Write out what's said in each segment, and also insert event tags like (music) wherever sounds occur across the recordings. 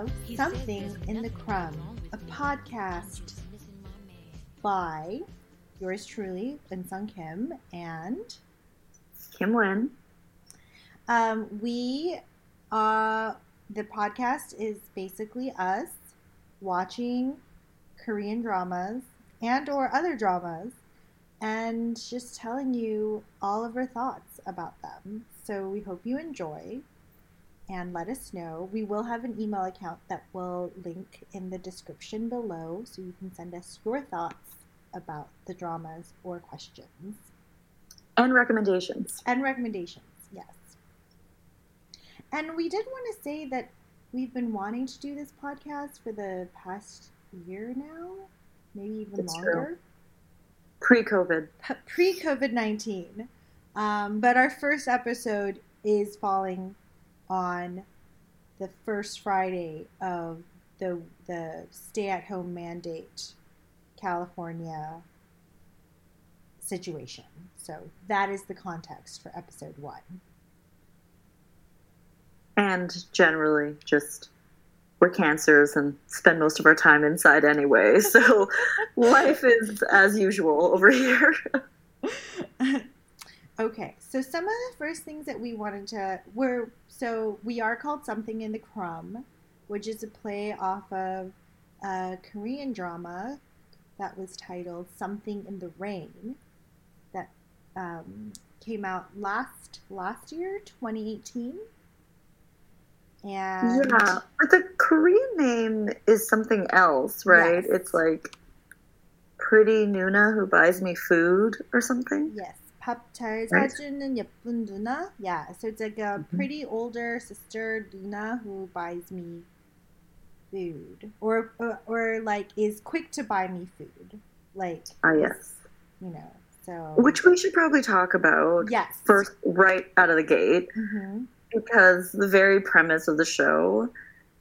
of Something in the Crumb, a podcast Just missing my man. by yours truly, Eunsong Kim, and Kim Nguyen. um, we, uh, the podcast is basically us watching Korean dramas and or other dramas and just telling you all of our thoughts about them. So we hope you enjoy and let us know. We will have an email account that will link in the description below so you can send us your thoughts about the dramas or questions And recommendations. and recommendations. Yes. And we did want to say that we've been wanting to do this podcast for the past year now, maybe even It's longer. Pre COVID. Pre COVID 19. Um, but our first episode is falling on the first Friday of the, the stay at home mandate California situation. So that is the context for episode one. And generally, just we're cancers and spend most of our time inside anyway. So (laughs) life is as usual over here. (laughs) okay, so some of the first things that we wanted to were so we are called Something in the Crumb, which is a play off of a Korean drama that was titled Something in the Rain that um, came out last last year, 2018. And Yeah. But the Korean name is something else, right? Yes. It's like Pretty Nuna who buys me food or something. Yes, 밥 잘 사주는 예쁜 누나. Yeah, so it's like a mm-hmm. pretty older sister Nuna who buys me food, or or, or like is quick to buy me food. Like ah yes, you know. So which we should probably talk about. Yes, first right out of the gate, mm-hmm. because the very premise of the show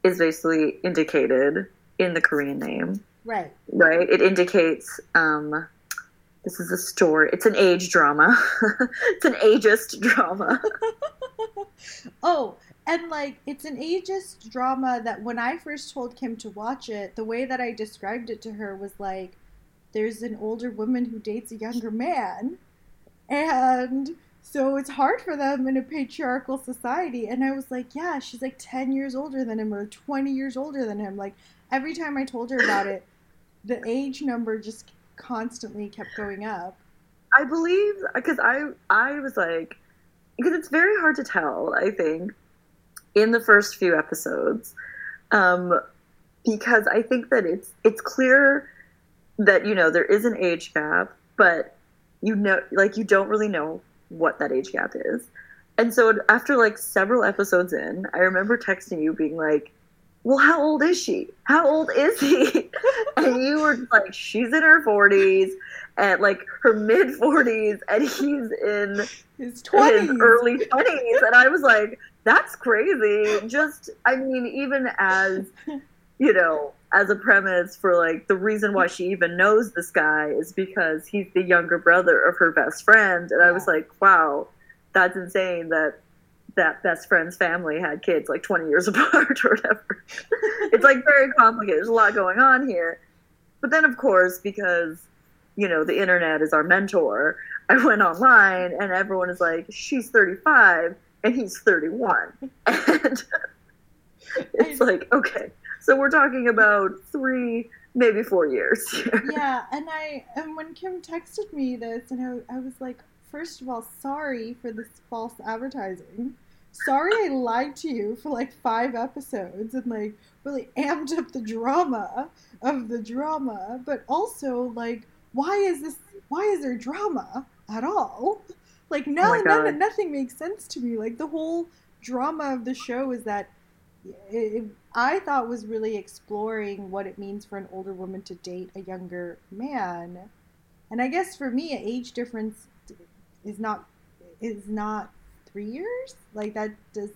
is basically indicated in the Korean name. Right. Right. It indicates um, this is a story. It's an age drama. (laughs) it's an ageist drama. (laughs) Oh, and like it's an ageist drama that when I first told Kim to watch it, the way that I described it to her was like there's an older woman who dates a younger man. And so it's hard for them in a patriarchal society. And I was like, yeah, she's like 10 years older than him or 20 years older than him. Like every time I told her about it, the age number just constantly kept going up. I believe because I I was like because it's very hard to tell. I think in the first few episodes, um, because I think that it's it's clear that you know there is an age gap, but you know like you don't really know what that age gap is. And so after like several episodes in, I remember texting you being like, "Well, how old is she? How old is he?" (laughs) and you were like, "She's in her 40s." At like her mid 40s, and he's in His 20s. his early 20s and i was like that's crazy just i mean even as you know as a premise for like the reason why she even knows this guy is because he's the younger brother of her best friend and i was like wow that's insane that that best friend's family had kids like 20 years (laughs) apart or whatever it's like very complicated there's a lot going on here but then of course because you know the internet is our mentor I went online and everyone is like, she's 35 and he's 31. (laughs) And it's like, okay, so we're talking about three, maybe four years. (laughs) yeah, and I and when Kim texted me this, and I, I was like, first of all, sorry for this false advertising. Sorry, I lied to you for like five episodes and like really amped up the drama of the drama, but also like, why is this? Why is there drama at all? Like, no, Oh none, nothing makes sense to me. Like the whole drama of the show is that it, it, I thought was really exploring what it means for an older woman to date a younger man, and I guess for me, an age difference is not is not three years. Like that does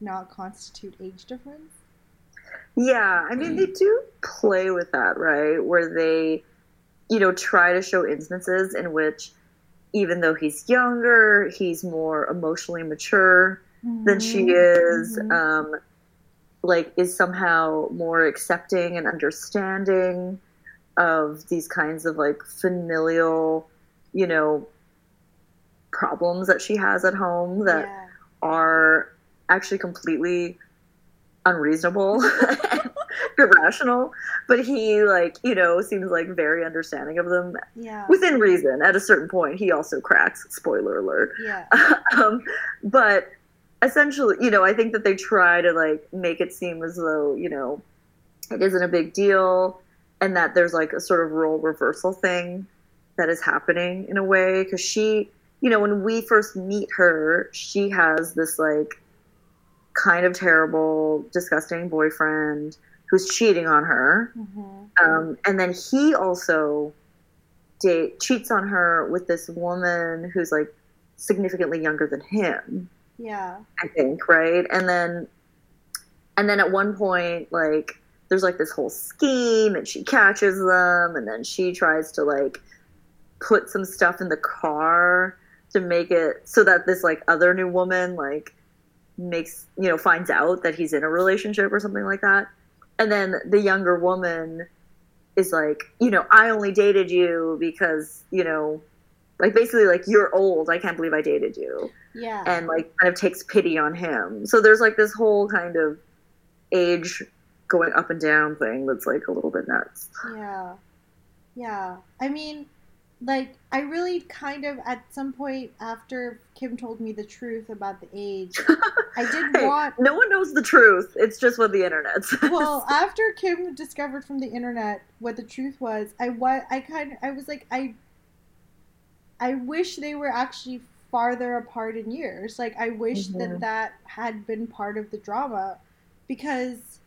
not constitute age difference. Yeah, I mean, they do play with that, right? Where they, you know, try to show instances in which even though he's younger, he's more emotionally mature than she Mhm. is. Mhm. Um, like, is somehow more accepting and understanding of these kinds of like familial, you know, problems that she has at home that yeah. are actually completely unreasonable (laughs) irrational but he like you know seems like very understanding of them yeah. within reason at a certain point he also cracks spoiler alert yeah. (laughs) um, but essentially you know i think that they try to like make it seem as though you know it isn't a big deal and that there's like a sort of role reversal thing that is happening in a way because she you know when we first meet her she has this like kind of terrible disgusting boyfriend who's cheating on her Mhm. um, and then he also date cheats on her with this woman who's like significantly younger than him Yeah. i think right and then and then at one point like there's like this whole scheme and she catches them and then she tries to like put some stuff in the car to make it so that this like other new woman like makes you know finds out that he's in a relationship or something like that and then the younger woman is like you know i only dated you because you know like basically like you're old i can't believe i dated you Yeah. and like kind of takes pity on him so there's like this whole kind of age going up and down thing that's like a little bit nuts Yeah. Yeah. I mean, like, I really kind of, at some point after Kim told me the truth about the age, I did (laughs) Hey, want. no one knows the truth it's just what the internet says (laughs) Well, after Kim discovered from the internet what the truth was, I wa- I kind of, I was like, I, I wish they were actually farther apart in years. Like, I wish Mhm. that that had been part of the drama, because,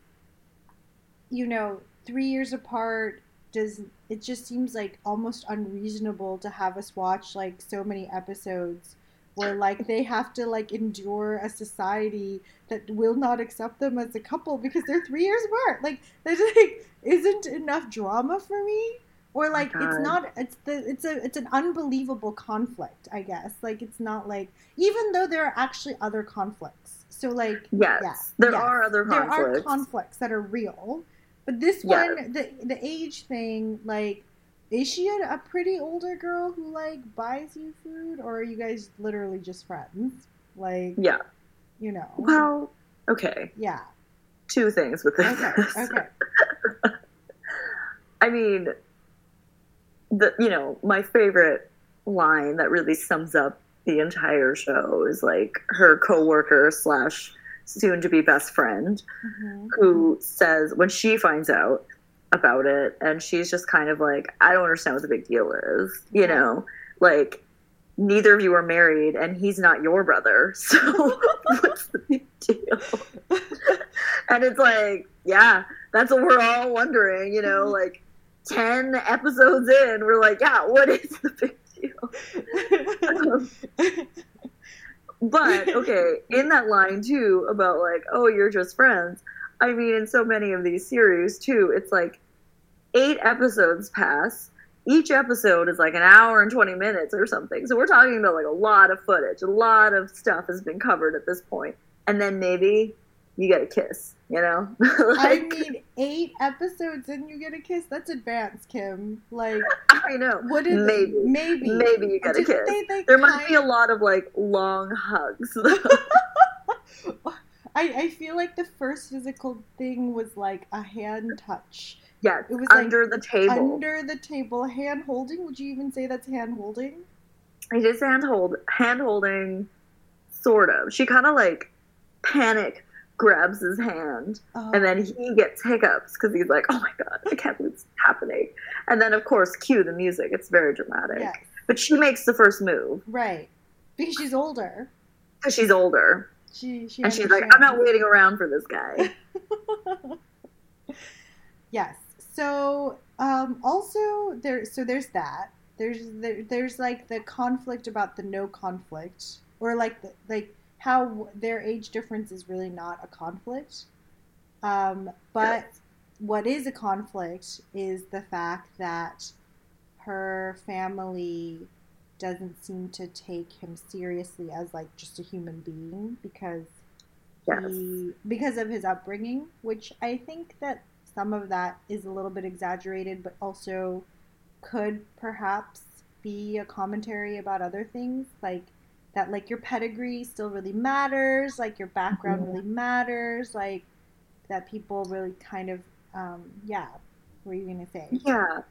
you know, three years apart does it just seems like almost unreasonable to have us watch like so many episodes where like they have to like endure a society that will not accept them as a couple because they're three years apart. Like there's like isn't enough drama for me. Or like it's not it's the it's a it's an unbelievable conflict, I guess. Like it's not like even though there are actually other conflicts. So like yes yeah, there yes. are other there are conflicts that are real. But this Yes. one the the age thing, like is she a, a pretty older girl who like buys you food or are you guys literally just friends? Like yeah you know. well okay yeah. two things with this Okay. Okay. (laughs) I mean, the you know my favorite line that really sums up the entire show is like her coworker slash soon to be best friend Mhm. who says when she finds out about it and she's just kind of like I don't understand what the big deal is you Yeah. know? Like neither of you are married and he's not your brother (laughs) so (laughs) what's the big deal? (laughs) And it's like yeah that's what we're all wondering you know? Like 10 episodes in we're like yeah what is the big deal but (laughs) okay in that line too about like oh you're just friends i mean in so many of these series too it's like eight episodes pass. Each episode is like an hour and 20 minutes or something. So we're talking about like a lot of footage. A lot of stuff has been covered at this point. And then maybe you get a kiss you know (laughs) I like, mean, eight episodes and you get a kiss. That's advanced, Kim. Like, (laughs) I know what is maybe Maybe. maybe you get a Didn't kiss they, like, there might be a lot of like long hugs (laughs) I, I feel like the first physical thing was like a hand touch yes It was, like, under the table under the table. Hand holding? Would you even say that's hand holding? It is hand hold hand holding, sort of. She kind of like panic grabs his hand, Oh, and then he gets hiccups because he's like, "Oh my god, I can't believe it's happening." And then of course, cue the music. It's very dramatic. yes, But she makes the first move right. Because she's older. because she's older, She she and she's like, "I'm not waiting around for this guy." (laughs) yes. So um, also there so there's that. There's there, there's like the conflict about the no conflict or like the, like how their age difference is really not a conflict. Um, but what is a conflict is the fact that her family doesn't seem to take him seriously as like just a human being because Yes. he because of his upbringing, which I think that some of that is a little bit exaggerated, but also could perhaps be a commentary about other things like that like your pedigree still really matters, like your background Mhm. really matters, like that people really kind of um yeah, what were you gonna say? Yeah.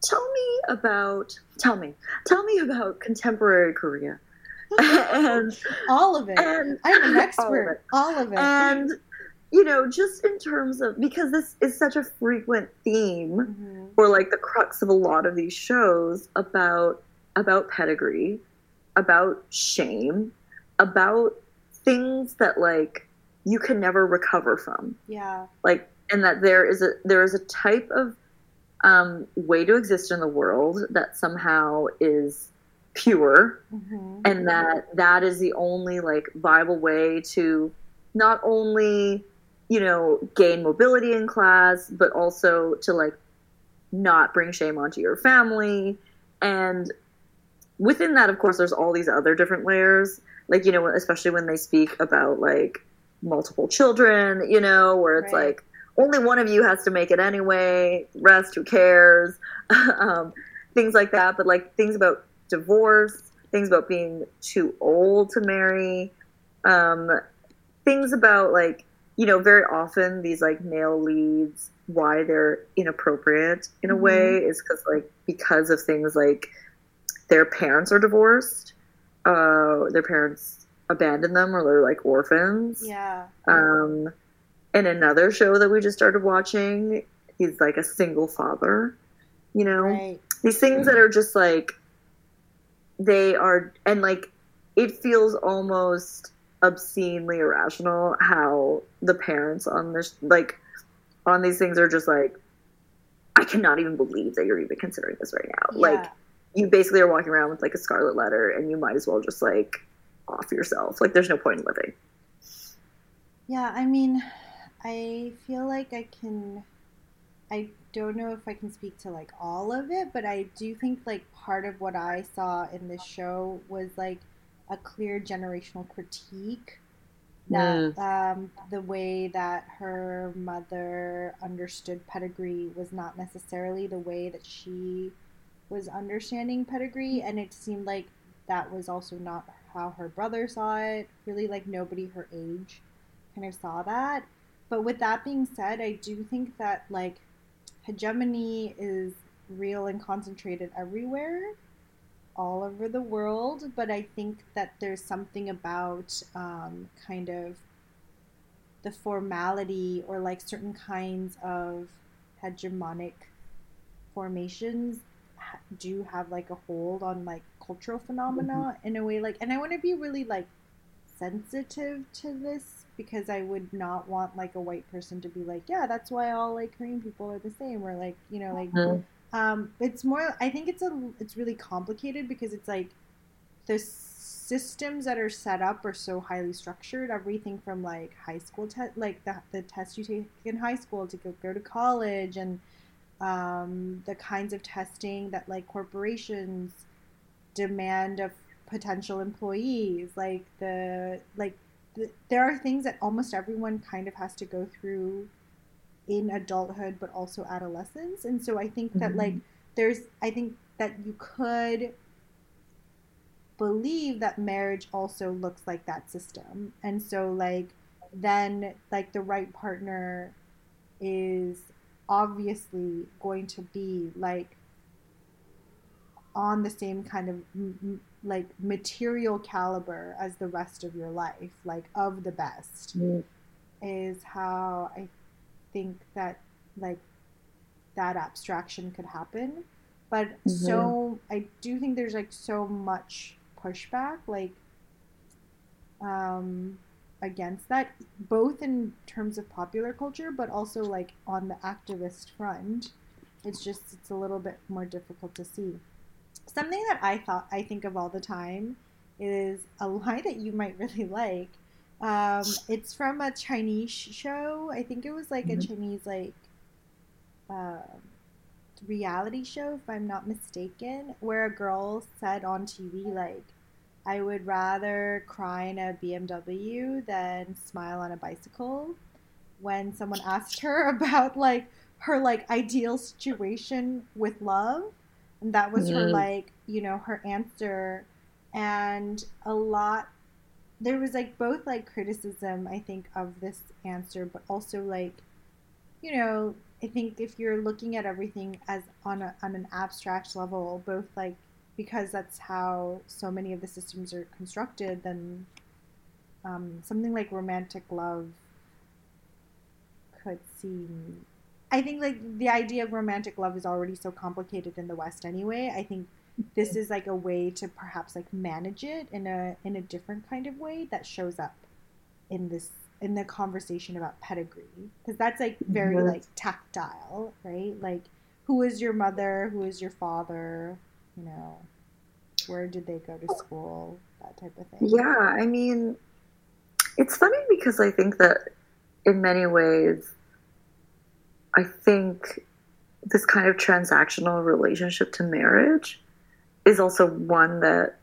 Tell me about tell me. Tell me about contemporary Korea. (laughs) and All of it. and I'm an (laughs) all of expert. it. All of it. And you know, just in terms of because this is such a frequent theme Mhm. or like the crux of a lot of these shows about about pedigree, about shame, about things that like you can never recover from. Yeah. Like and that there is a there is a type of um, way to exist in the world that somehow is pure hmm and that that is the only like viable way to not only you know gain mobility in class but also to like not bring shame onto your family and within that of course there's all these other different layers like you know especially when they speak about like multiple children you know where it's Right. like only one of you has to make it anyway rest who cares (laughs) um, things like that but like things about divorce things about being too old to marry um, things about like you know very often these like male leads why they're inappropriate in a Mhm. way is because like because of things like their parents are divorced uh, their parents abandon them or they're like orphans Yeah. um, in another show that we just started watching he's like a single father you know Right. these things that are just like they are and like it feels almost obscenely irrational how the parents on this like on these things are just like i cannot even believe that you're even considering this right now like Yeah. You basically are walking around with like a scarlet letter and you might as well just like off yourself like there's no point in living Yeah, I mean, I feel like I can. I don't know if I can speak to like all of it, but I do think like part of what I saw in this show was like a clear generational critique that um, the way that her mother understood pedigree was not necessarily the way that she was understanding pedigree, and it seemed like that was also not how her brother saw it. Really, like nobody her age kind of saw that. But with that being said, I do think that like hegemony is real and concentrated everywhere, all over the world. But I think that there's something about um, kind of the formality or like certain kinds of hegemonic formations do have like a hold on like cultural phenomena in a way like and i want to be really like sensitive to this because i would not want like a white person to be like yeah that's why all like korean people are the same or like you know like Mhm. um it's more i think it's a it's really complicated because it's like the systems that are set up are so highly structured everything from like high school te- like the, the test you take in high school to go, go to college and um, the kinds of testing that like corporations demand of potential employees like the like the, there are things that almost everyone kind of has to go through in adulthood but also adolescence and so i think that Mhm. like there's i think that you could believe that marriage also looks like that system and so like then like the right partner is obviously going to be like on the same kind of m- like material caliber as the rest of your life like of the best is how i think that like that abstraction could happen. But so i do think there's like so much pushback like um against that both in terms of popular culture but also like on the activist front it's just it's a little bit more difficult to see. Something that i thought i think of all the time is a line that you might really like. Um, it's from a chinese show. I think it was like a Mhm. chinese like uh, reality show, if I'm not mistaken, where a girl said on TV, like, I would rather cry in a BMW than smile on a bicycle. When someone asked her (laughs) about, like, her, like, ideal situation with love. And that was her, Mhm. like, you know, her answer. And a lot there was like both like criticism i think of this answer but also like you know i think if you're looking at everything as on a, on an abstract level both like because that's how so many of the systems are constructed then um, something like romantic love could seem i think like the idea of romantic love is already so complicated in the west anyway. I think this (laughs) is like a way to perhaps like manage it in a in a different kind of way that shows up in this in the conversation about pedigree. Because that's like very like tactile right? Like who is your mother? Who is your father you know where did they go to school that type of thing Yeah, I mean, it's funny because I think that in many ways, I think this kind of transactional relationship to marriage is also one that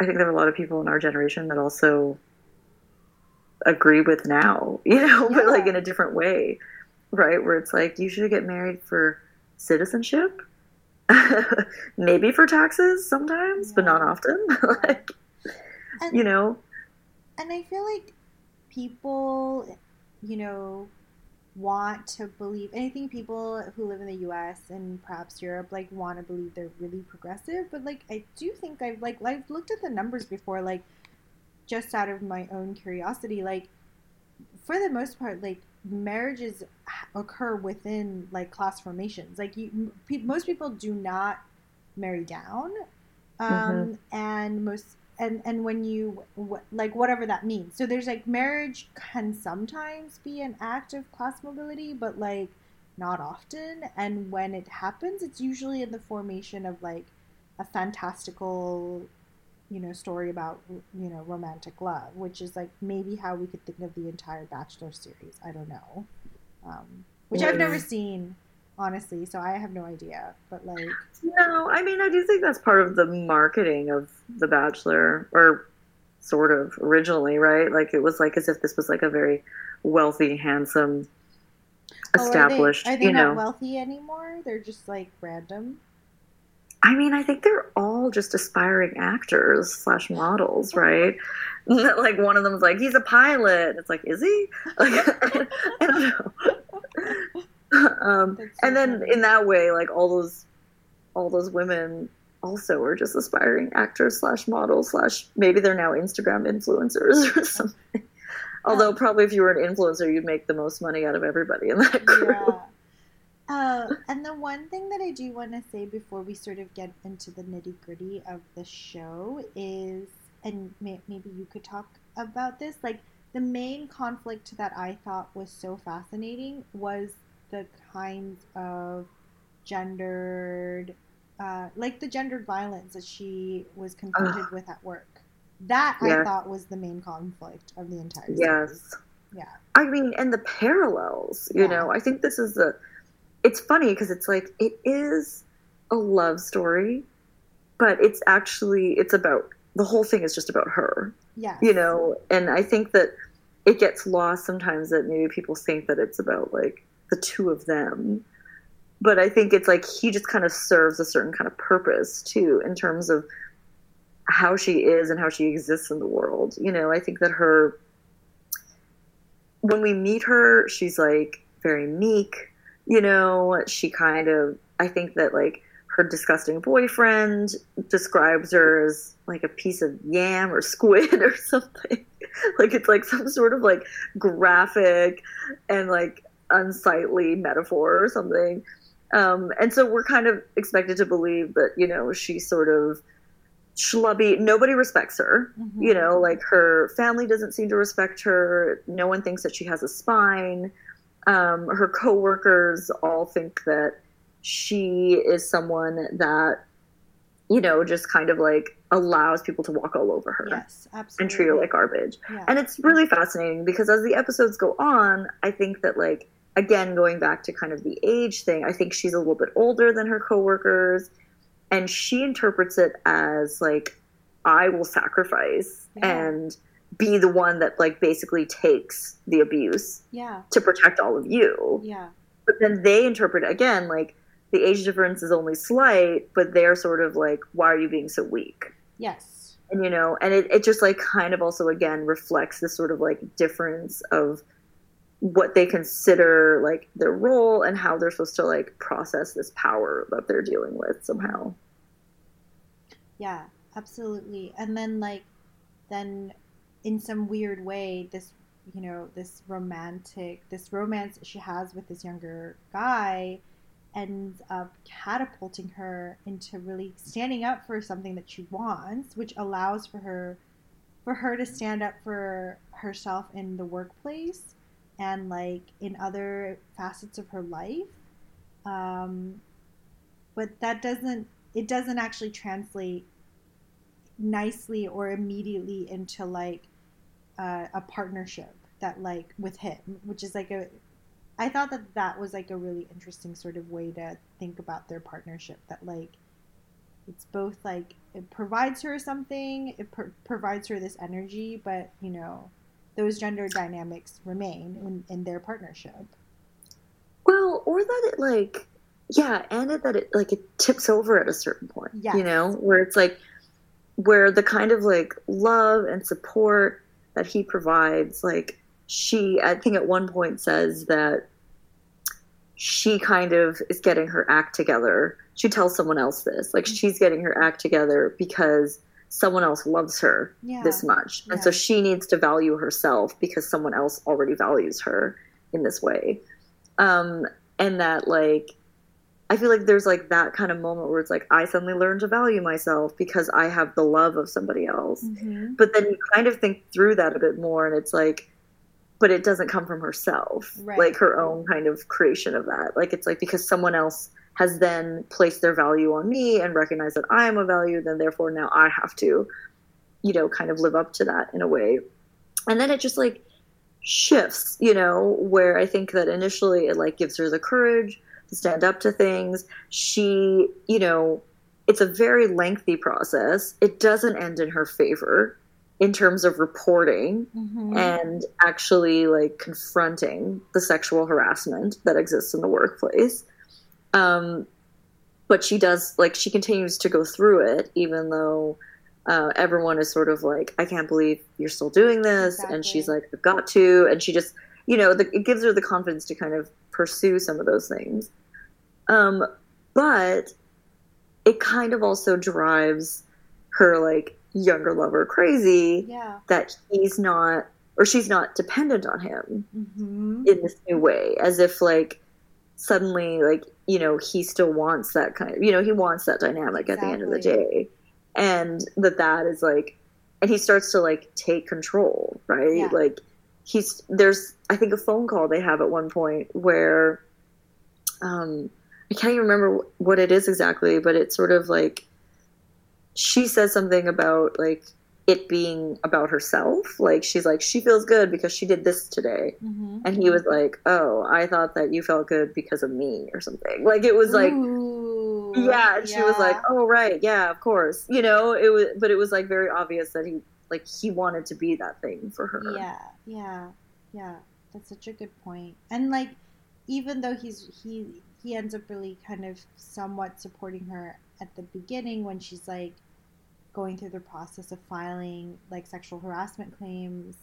I think there are a lot of people in our generation that also agree with now, (laughs) you know, but like in a different way, right? Where it's like you should get married for citizenship, (laughs) maybe for taxes sometimes, but not often. (laughs) like, and, you know, and i feel like people you know want to believe and i think people who live in the us and perhaps europe like want to believe they're really progressive but like i do think i've like i've looked at the numbers before like just out of my own curiosity like for the most part like marriages occur within like class formations. Like you pe- most people do not marry down um and most and and when you wh- like whatever that means. So there's like marriage can sometimes be an act of class mobility but like not often. And when it happens it's usually in the formation of like a fantastical you know story about you know romantic love which is like maybe how we could think of the entire bachelor series i don't know um, which i've never seen honestly so i have no idea but like No, I mean, I do think that's part of the marketing of The Bachelor, or sort of originally, right? Like it was like as if this was like a very wealthy, handsome, oh, established, are they, are they you not know. wealthy anymore they're just like random I mean, I think they're all just aspiring actors slash models, right? (laughs) like one of them's like, he's a pilot. It's like, is he? (laughs) Like, I don't know. (laughs) um, and then in that way, like all those, all those women also are just aspiring actors slash models slash maybe they're now Instagram influencers or something. Although probably if you were an influencer, you'd make the most money out of everybody in that crew. Yeah. Uh, (laughs) and the one thing that I do want to say before we sort of get into the nitty gritty of the show is, and may, maybe you could talk about this, like the main conflict that I thought was so fascinating was the kinds of gendered, uh, like the gendered violence that she was confronted with at work. That I thought was the main conflict of the entire series. Yes. Yeah. I mean, and the parallels, you Yeah. know, I think this is the. It's funny because it's like it is a love story, but it's actually it's about the whole thing is just about her, Yeah. you know, and I think that it gets lost sometimes that maybe people think that it's about like the two of them, but I think it's like he just kind of serves a certain kind of purpose too in terms of how she is and how she exists in the world. You know, I think that her when we meet her, she's like very meek, you know, she kind of I think that like her disgusting boyfriend describes her as like a piece of yam or (laughs) squid or something. like it's like some sort of like graphic and like unsightly metaphor or something. Um, and so we're kind of expected to believe that, you know, she's sort of schlubby. Nobody respects her Mhm. you know like her family doesn't seem to respect her no one thinks that she has a spine um, her coworkers all think that she is someone that you know just kind of like allows people to walk all over her Yes, absolutely. and treat her like garbage Yeah. and it's really fascinating because as the episodes go on i think that like again, going back to kind of the age thing, I think she's a little bit older than her coworkers, and she interprets it as like, I will sacrifice Yeah. and be the one that like basically takes the abuse Yeah. to protect all of you. Yeah. But then they interpret again like the age difference is only slight, but they're sort of like, why are you being so weak? Yes. and you know and it, it just like kind of also again reflects this sort of like difference of what they consider like their role and how they're supposed to like process this power that they're dealing with somehow Yeah, absolutely. And then like then in some weird way this you know, this romantic this romance she has with this younger guy ends up catapulting her into really standing up for something that she wants, which allows for her for her to stand up for herself in the workplace and like in other facets of her life. Um, but that doesn't it doesn't actually translate nicely or immediately into like uh, a partnership that like with him which is like a i thought that that was like a really interesting sort of way to think about their partnership that like it's both like it provides her something it pro- provides her this energy but you know those gender dynamics remain in, in their partnership well or that it like yeah and it, that it like it tips over at a certain point Yes. you know where it's like where the kind of like love and support that he provides like she i think at one point says that she kind of is getting her act together. She tells someone else this. Like she's getting her act together because someone else loves her yeah. this much. And so she needs to value herself because someone else already values her in this way. Um and that like i feel like there's like that kind of moment where it's like i suddenly learn to value myself because i have the love of somebody else Mhm. but then you kind of think through that a bit more and it's like but it doesn't come from herself Right. like her own kind of creation of that like it's like because someone else has then placed their value on me and recognized that i am a value then therefore now i have to you know kind of live up to that in a way and then it just like shifts you know where i think that initially it like gives her the courage to stand up to things. She you know it's a very lengthy process. It doesn't end in her favor in terms of reporting Mhm. and actually like confronting the sexual harassment that exists in the workplace. Um, but she does like she continues to go through it even though uh, everyone is sort of like i can't believe you're still doing this and she's like i've got to and she just you know the, it gives her the confidence to kind of pursue some of those things um, but it kind of also drives her like younger lover crazy yeah. that he's not or she's not dependent on him hmm in this new way as if like suddenly like you know he still wants that kind of you know he wants that dynamic at the end of the day. And that that is like and he starts to like take control right? Yeah. like he's there's i think a phone call they have at one point where um i can't even remember what it is exactly but it's sort of like she says something about like it being about herself like she's like she feels good because she did this today hmm and he was like, "Oh, I thought that you felt good because of me or something." Like it was like, Ooh, yeah, and she was like, "Oh, right, yeah, of course." You know, it was, but it was like very obvious that he like he wanted to be that thing for her. Yeah, yeah, yeah. That's such a good point. And like, even though he's he he ends up really kind of somewhat supporting her at the beginning when she's like going through the process of filing like sexual harassment claims.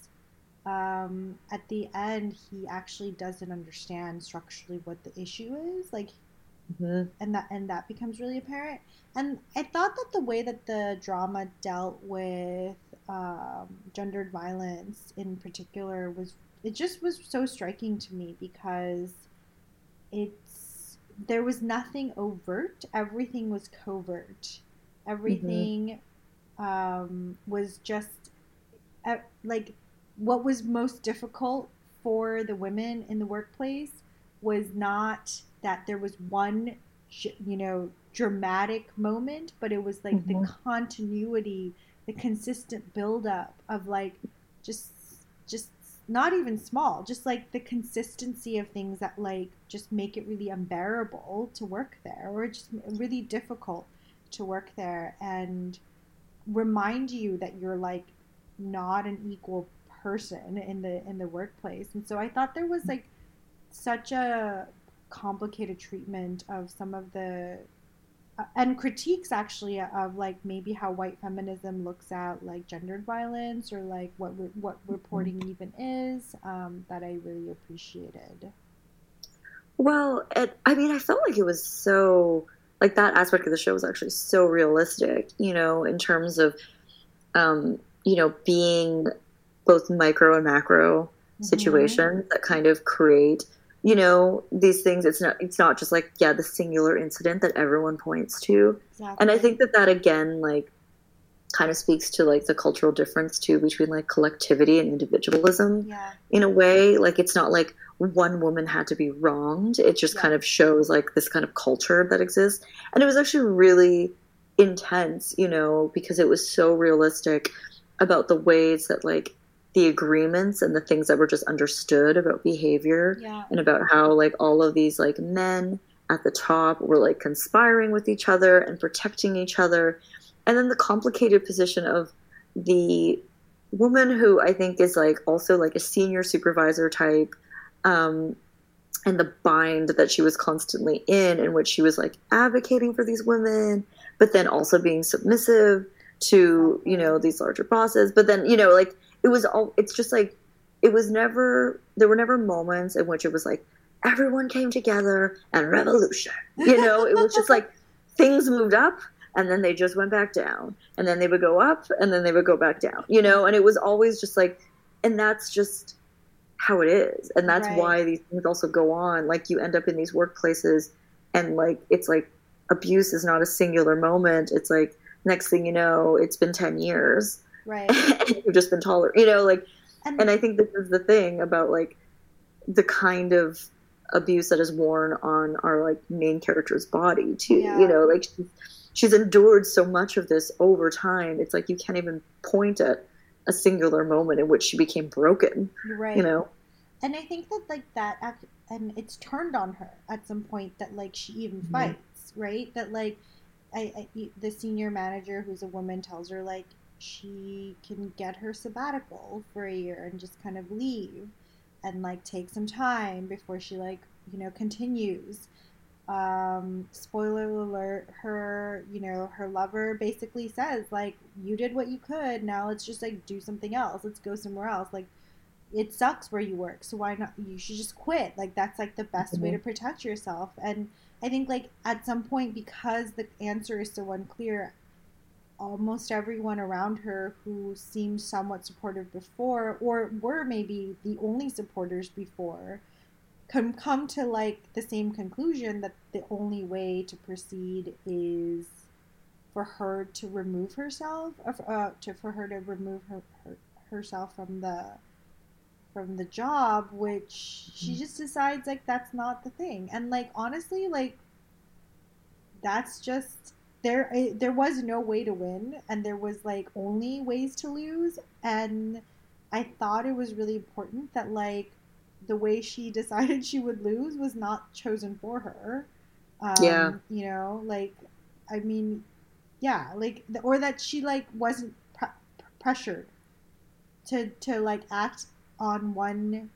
Um, at the end, he actually doesn't understand structurally what the issue is. Like, Mhm. and that and that becomes really apparent. And I thought that the way that the drama dealt with um, gendered violence in particular was it just was so striking to me because it's there was nothing overt, everything was covert, everything um, was just uh, like what was most difficult for the women in the workplace was not that there was one you know dramatic moment but it was like the Mhm. continuity the consistent buildup of like just just not even small, just like the consistency of things that like just make it really unbearable to work there or just really difficult to work there and remind you that you're like not an equal person in the in the workplace. And so I thought there was like such a complicated treatment of some of the and critiques actually of like maybe how white feminism looks at like gendered violence or like what re- what reporting even is um, that I really appreciated. Well, it, I mean, I felt like it was so like that aspect of the show was actually so realistic, you know, in terms of um, you know being both micro and macro mm-hmm. situations that kind of create you know these things it's not it's not just like yeah the singular incident that everyone points to exactly. and i think that that again like kind of speaks to like the cultural difference too between like collectivity and individualism yeah. in a way like it's not like one woman had to be wronged it just yeah. kind of shows like this kind of culture that exists and it was actually really intense you know because it was so realistic about the ways that like the agreements and the things that were just understood about behavior yeah. and about how like all of these like men at the top were like conspiring with each other and protecting each other and then the complicated position of the woman who i think is like also like a senior supervisor type um, and the bind that she was constantly in in which she was like advocating for these women but then also being submissive to you know these larger bosses but then you know like it was all it's just like it was never there were never moments in which it was like everyone came together and revolution. You know it was just like (laughs) things moved up and then they just went back down. And then they would go up and then they would go back down you know? And it was always just like and that's just how it is. And that's right. why these things also go on. Like you end up in these workplaces and like it's like abuse is not a singular moment. It's like next thing you know it's been 10 years right. (laughs) You've just been taller you know like and, and i think this is the thing about like the kind of abuse that is worn on our like main character's body too yeah. you know like she's, she's endured so much of this over time. It's like you can't even point at a singular moment in which she became broken right. you know? And i think that like that and it's turned on her at some point that like she even mm-hmm. fights right? That like I, I the senior manager who's a woman tells her like she can get her sabbatical for a year and just kind of leave and like take some time before she like you know continues. Um spoiler alert her you know her lover basically says like you did what you could. Now let's just like do something else. Let's go somewhere else. Like it sucks where you work so why not? You should just quit. Like that's like the best mm-hmm. way to protect yourself. And i think like at some point because the answer is so unclear almost everyone around her who seemed somewhat supportive before or were maybe the only supporters before can come to like the same conclusion that the only way to proceed is for her to remove herself uh, to for her to remove her, her herself from the from the job which she mm-hmm. just decides like that's not the thing and like honestly like that's just there there was no way to win and there was like only ways to lose and i thought it was really important that like the way she (laughs) decided she would lose was not chosen for her. Um, yeah. you know like i mean yeah like or that she like wasn't pre- pressured to to like act on one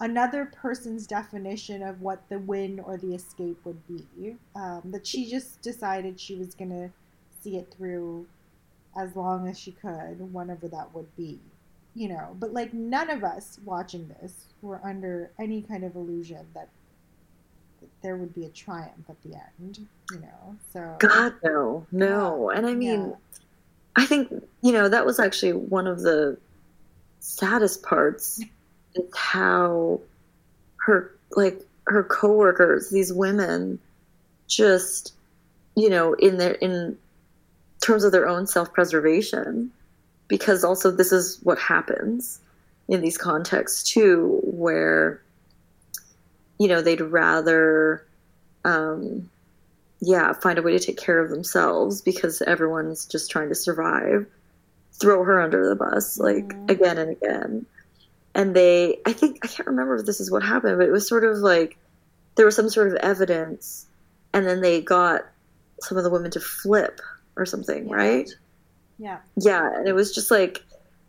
another person's definition of what the win or the escape would be. Um, that she just decided she was going to see it through as long as she could, whenever that would be. You know, but like none of us watching this were under any kind of illusion that, there would be a triumph at the end, you know. So God no. No. And I mean yeah. I think, you know, that was actually one of the saddest parts (laughs) is how her like her coworkers, these women, just you know, in their in terms of their own self preservation, because also this is what happens in these contexts too, where you know they'd rather um, yeah find a way to take care of themselves because everyone's just trying to survive throw her under the bus like mm-hmm. again and again and they I think I can't remember if this is what happened, but it was sort of like there was some sort of evidence, and then they got some of the women to flip or something, Yeah. right? Yeah. Yeah, and it was just like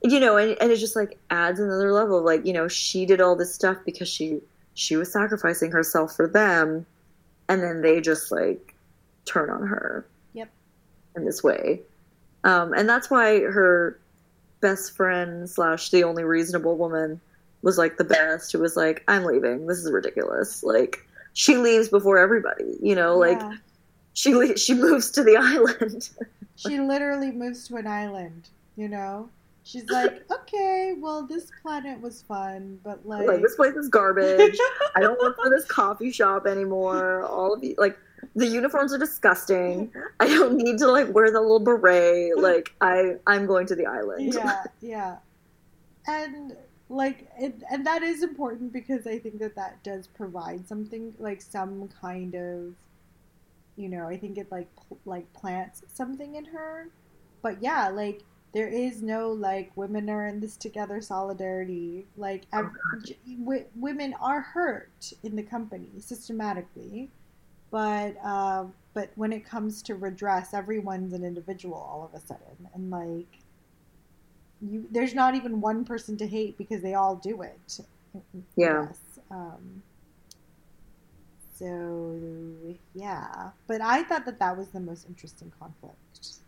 you know, and, and it just like adds another level of like, you know, she did all this stuff because she she was sacrificing herself for them and then they just like turn on her. Yep. In this way. Um, and that's why her best friend slash the only reasonable woman was like the best who was like, I'm leaving. This is ridiculous. Like she leaves before everybody, you know, like she le- she moves to the (laughs) island. she literally moves to an island, you know? She's like, (laughs) okay, well, this planet was fun, but like. like this place is garbage. (laughs) I don't work for this coffee shop anymore. All of you, like, the uniforms are disgusting. I don't need to like wear the little beret. Like, I I'm going to the island. yeah, (laughs) yeah. And like, it, and that is important because I think that that does provide something like some kind of, you know, I think it like like plants something in her. But yeah, like there is no like women are in this together solidarity. Like oh, w- women are hurt in the company systematically, but uh, but when it comes to redress, everyone's an individual all of a sudden, and like you, there's not even one person to hate because they all do it. Yeah. Um, so yeah, but I thought that that was the most interesting conflict.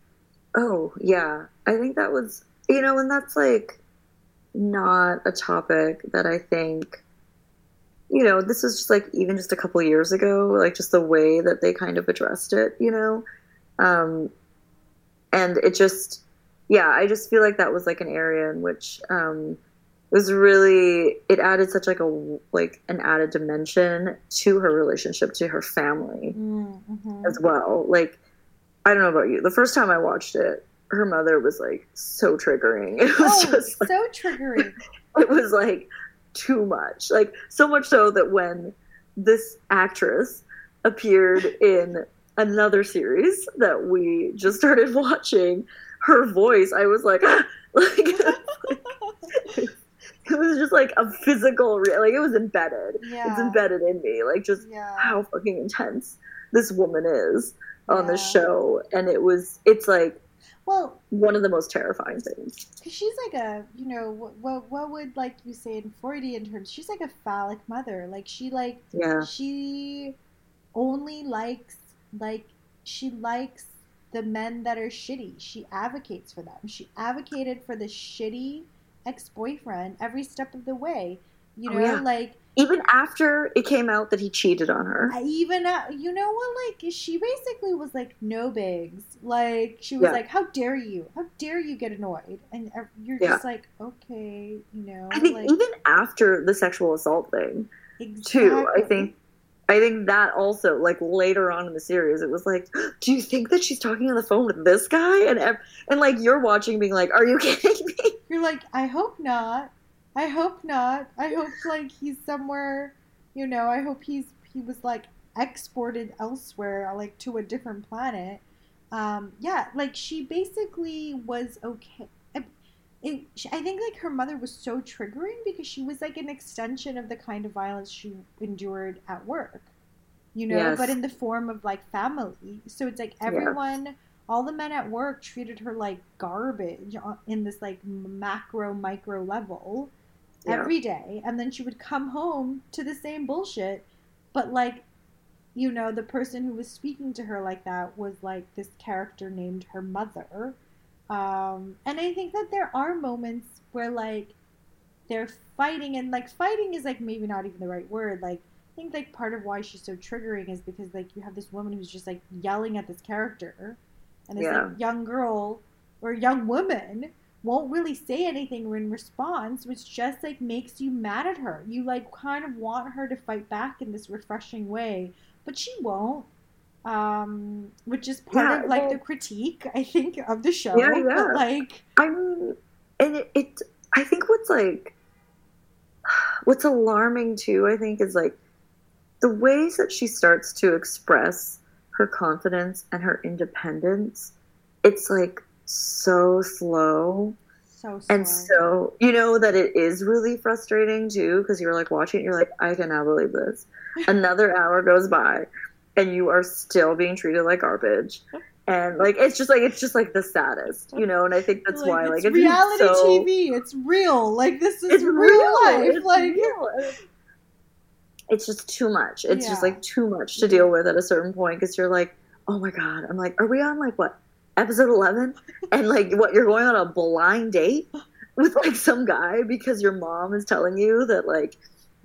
Oh yeah, I think that was you know, and that's like not a topic that I think. You know, this is just like even just a couple years ago, like just the way that they kind of addressed it. You know, um, and it just yeah i just feel like that was like an area in which um it was really it added such like a like an added dimension to her relationship to her family Mm-hmm. as well like i don't know about you the first time i watched it her mother was like so triggering (laughs) it was Oh, just like, so triggering. (laughs) it was like too much like so much so that when this actress appeared in another series that we just started (laughs) watching her voice i was like (laughs) like (laughs) it was just like a physical re- like it was embedded Yeah. it's embedded in me like just Yeah. how fucking intense this woman is on the show and it was it's like Well, one of the most terrifying things Because she's like a, you know, what, what what would like you say in Freudian terms? She's like a phallic mother. Like she like yeah she only likes like she likes the men that are shitty. She advocates for them. She advocated for the shitty ex-boyfriend every step of the way. You Oh, know, yeah. like even after it came out that he cheated on her I even uh, you know what like she basically was like no bigs like she was Yeah. like how dare you how dare you get annoyed and uh, you're Yeah. just like okay you know I think like even after the sexual assault thing, too, I think I think that also like later on in the series, it was like, do you think that she's talking on the phone with this guy? And and like you're watching, being like, are you kidding me? you're like I hope not I hope not. I hope like he's somewhere you know I hope he's he was like exported elsewhere like to a different planet. Um yeah like she basically was okay. I- it, I think like her mother was so triggering because she was like an extension of the kind of violence she endured at work, you know, Yes. but in the form of like family. So it's like everyone, all the men at work treated her like garbage on- in this like macro micro level Yeah. every day, and then she would come home to the same bullshit, but like. You know, the person who was speaking to her like that was like this character named her mother, um, and I think that there are moments where like they're fighting and like fighting is like maybe not even the right word. Like I think like part of why she's so triggering is because like you have this woman who's just like yelling at this character and this Yeah. like young girl or young woman won't really say anything in response, which just like makes you mad at her. You like kind of want her to fight back in this refreshing way, but she won't. Um, which is part Yeah, of like well- the critique, I think, of the show. Yeah, yeah. But like, I mean, and it, it I think what's like what's alarming too, I think, is like the ways that she starts to express her confidence and her independence. It's like so slow So slow. and so you know that it is really frustrating too because you're like watching it you're like i cannot believe this (laughs) another hour goes by and you are still being treated like garbage and like it's just like it's just like the saddest you know and i think that's why like it's reality so, TV. It's real. Like this is it's real, real life. it's like real. it's just too much it's just like too much to deal with at a certain point because you're like oh my god i'm like are we on like what episode 11 and like what you're going on a blind date with like some guy because your mom is telling you that like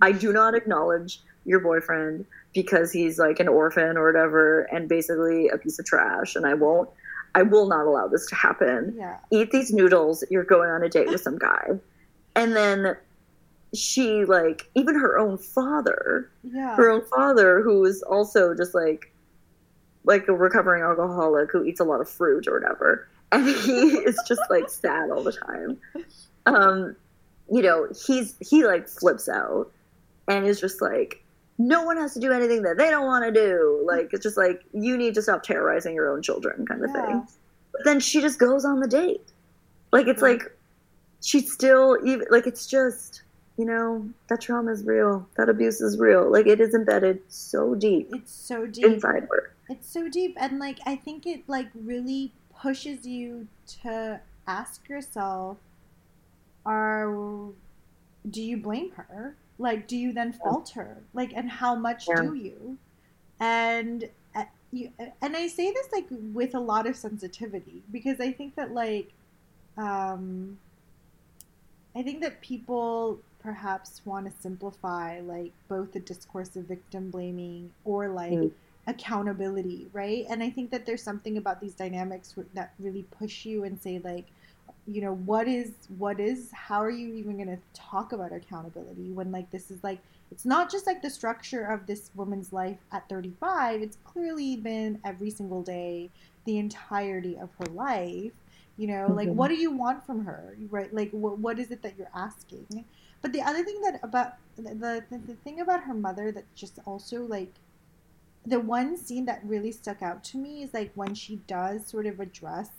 i do not acknowledge your boyfriend because he's like an orphan or whatever and basically a piece of trash and i won't i will not allow this to happen. Yeah, eat these noodles. You're going on a date with some guy. And then she like even her own father yeah. her own father who is also just like like a recovering alcoholic who eats a lot of fruit or whatever. And he is just like sad all the time. Um you know he's he like flips out and is just like no one has to do anything that they don't want to do. Like it's just like you need to stop terrorizing your own children kind of Yeah. thing but then she just goes on the date. Like it's like she's still even like it's just you know that trauma is real. That abuse is real. Like it is embedded so deep It's so deep. inside her It's so deep, and like I think it like really pushes you to ask yourself, are do you blame her? Like, do you then fault her? Like, and how much Yeah. do you? And uh, you, and I say this like with a lot of sensitivity because I think that like, um, I think that people perhaps want to simplify like both the discourse of victim blaming or like Mm. Accountability, right? And I think that there's something about these dynamics that really push you and say like, you know, what is what is how are you even going to talk about accountability when like this is like it's not just like the structure of this woman's life at 35, it's clearly been every single day the entirety of her life. You know, like Mhm. what do you want from her, right? Like what what is it that you're asking? But the other thing that about the the, the thing about her mother that just also like the one scene that really stuck out to me is like when she does sort of address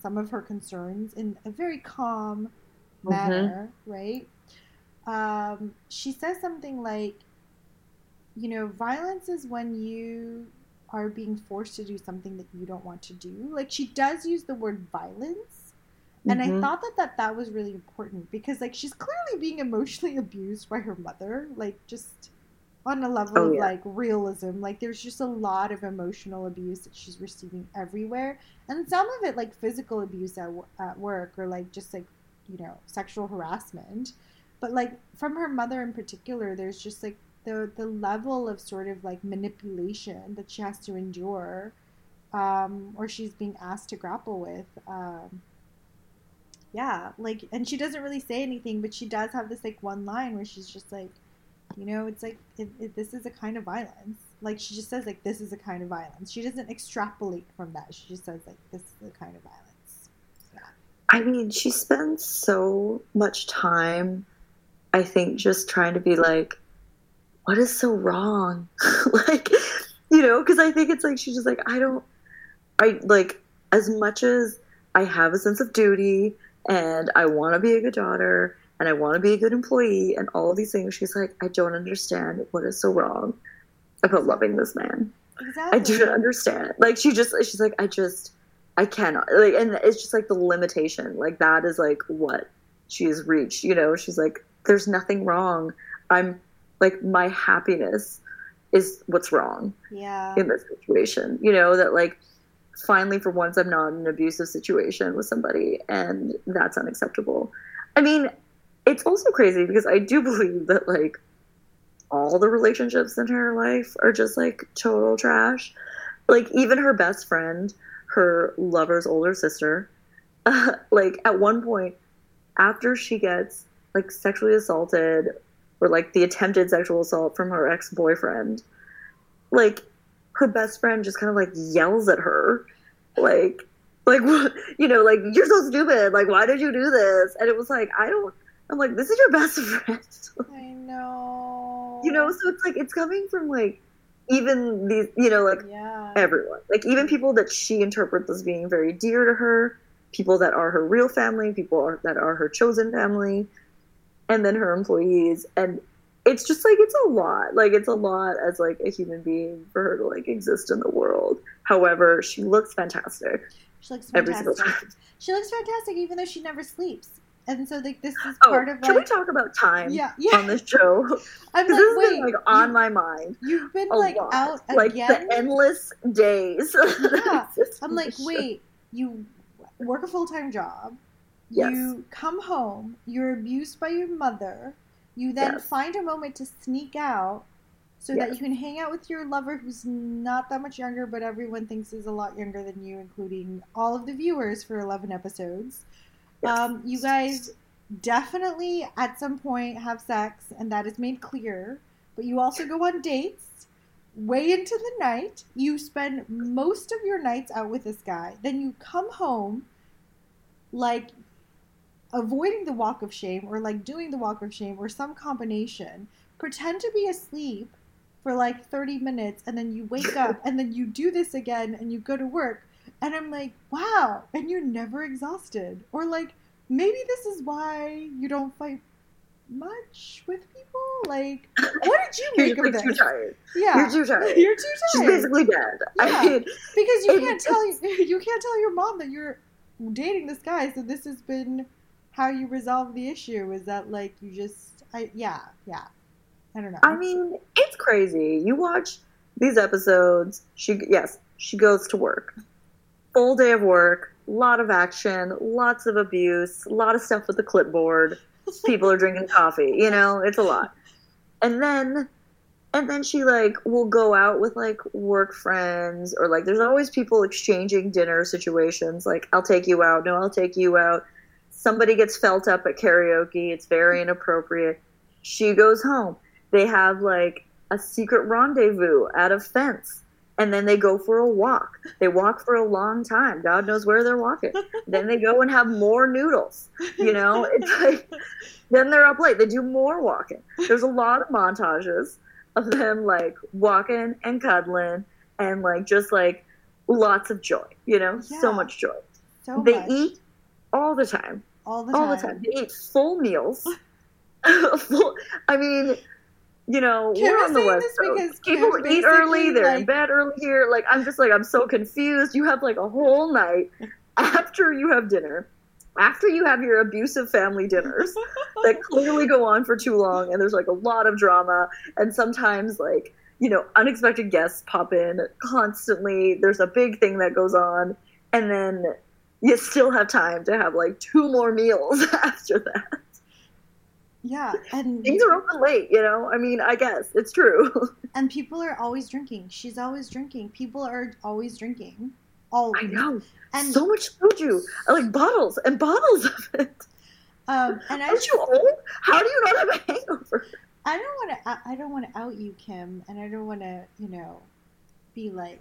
some of her concerns in a very calm manner, right? Um, she says something like, you know, violence is when you are being forced to do something that you don't want to do. Like she does use the word violence. And I Mhm. thought that, that that was really important because like she's clearly being emotionally (laughs) abused by her mother, like just on a level Oh, of yeah. like realism. Like there's just a lot of emotional abuse that she's receiving everywhere, and some of it like physical abuse at, at work or like just like you know sexual harassment. But like from her mother in particular, there's just like the the level of sort of like manipulation that she has to endure, um, or she's being asked to grapple with. Um, yeah, like, and she doesn't really say anything, but she does have this like one line where she's just like, you know, it's like it, it, this is a kind of violence. Like she just says like this is a kind of violence. She doesn't extrapolate from that. She just says like this is a kind of violence. I mean, she spends so much time, I think, just trying to be like, what is so wrong? (laughs) like, you know, because I think it's like, she's just like, I don't, I like, as much as I have a sense of duty and I want to be a good daughter and I want to be a good employee and all of these things, she's like, I don't understand what is so wrong about loving this man. Exactly. I do not understand. Like she just she's like I just I cannot like and it's just like the limitation. Like that is like what she has reached, you know. She's like there's nothing wrong. I'm like my happiness is what's wrong Yeah. in this situation. You know that like finally for once I'm not in an abusive situation with somebody and that's unacceptable. I mean, it's also crazy because I do (laughs) believe that like all the relationships in her life are just like total trash. Like even her best friend, her lover's older sister, uh, (laughs) like at one point after she gets like sexually assaulted or like the attempted sexual assault from her ex-boyfriend, like her best friend just kind of like yells at her like like (laughs) you know like you're so stupid like why did you do this and it was like i don't i'm like this is your best (laughs) friend I know. you know so it's like it's coming from like even these you know like Yeah. everyone like even people that she interprets as being very dear to her people that are her real family, people are, that are her chosen family, and then her employees. And it's just like it's a lot. Like it's a lot as like a human being for her to like exist in the world. However, she looks fantastic She looks every single fantastic. time. She looks fantastic even though she never sleeps. And so like this is Oh, part of can we talk about time yeah yeah. on this show? (laughs) I'm like this has wait been like on you, my mind you've been like lot. out like again. the endless days. (laughs) Yeah. I'm like wait you work a full time job. Yes. You come home. You're abused by your mother. You then Yes. find a moment to sneak out so that you can hang out with your lover who's not that much younger, but everyone thinks is a lot younger than you, including all of the viewers for 11 episodes. Um, you guys definitely at some point have sex, and that is made clear, but you also go on dates way into the night. You spend most of your nights out with this guy. Then you come home like avoiding the walk of shame or like doing the walk of shame or some combination. Pretend to be asleep for like 30 minutes and then you wake up and then you do this again and you go to work. And I'm like, wow, and you're never exhausted. Or like, maybe this is why you don't fight much with people. Like, what did you (laughs) make You're of this? too tired. Yeah, You're too tired. You're too tired. She's basically dead. Yeah. I mean, because you can't tell (laughs) you can't tell your mom that you're dating this guy. So this has been how you resolve the issue. Is that like you just I yeah yeah I don't know. I mean, it's crazy. You watch these episodes. She yes, she goes to work. Full day of work, lot of action, lots of abuse, a lot of stuff with the clipboard. People are drinking coffee. You know, it's a lot. And then, and then she like will go out with like work friends or like there's always people exchanging dinner situations. Like I'll take you out. No, I'll take you out. Somebody gets felt up at karaoke. It's very inappropriate. She goes home they have like a secret rendezvous at a fence and then they go for a walk. They walk for a long time. God knows where they're walking. (laughs) Then they go and have more noodles you know? (laughs) It's like then they're up late. They do more walking. There's a lot of montages of them like walking and cuddling and like just like lots of joy you know? So much joy. So they much. eat all the time. All the time. all the time. They eat full meals. (laughs) full, I mean, you know, Kim we're on the West Coast. because People eat early. They're in bed early here. Like I'm just like I'm so confused. You have like a whole night (laughs) after you have dinner, after you have your abusive family dinners (laughs) that clearly go on for too long, and there's like a lot of drama, and sometimes like you know unexpected guests pop in constantly. There's a big thing that goes on, and then you still have time to have like two more meals (laughs) after that. Yeah, and Things are open late, you know. I mean, I guess it's true. (laughs) and people are always drinking. She's always drinking. People are always drinking. Always. I know And so much soju, I like bottles and bottles of it. um and I Aren't you old? How do you not have a hangover? I don't want to. I don't want to out you, Kim, and I don't want to, you know, be like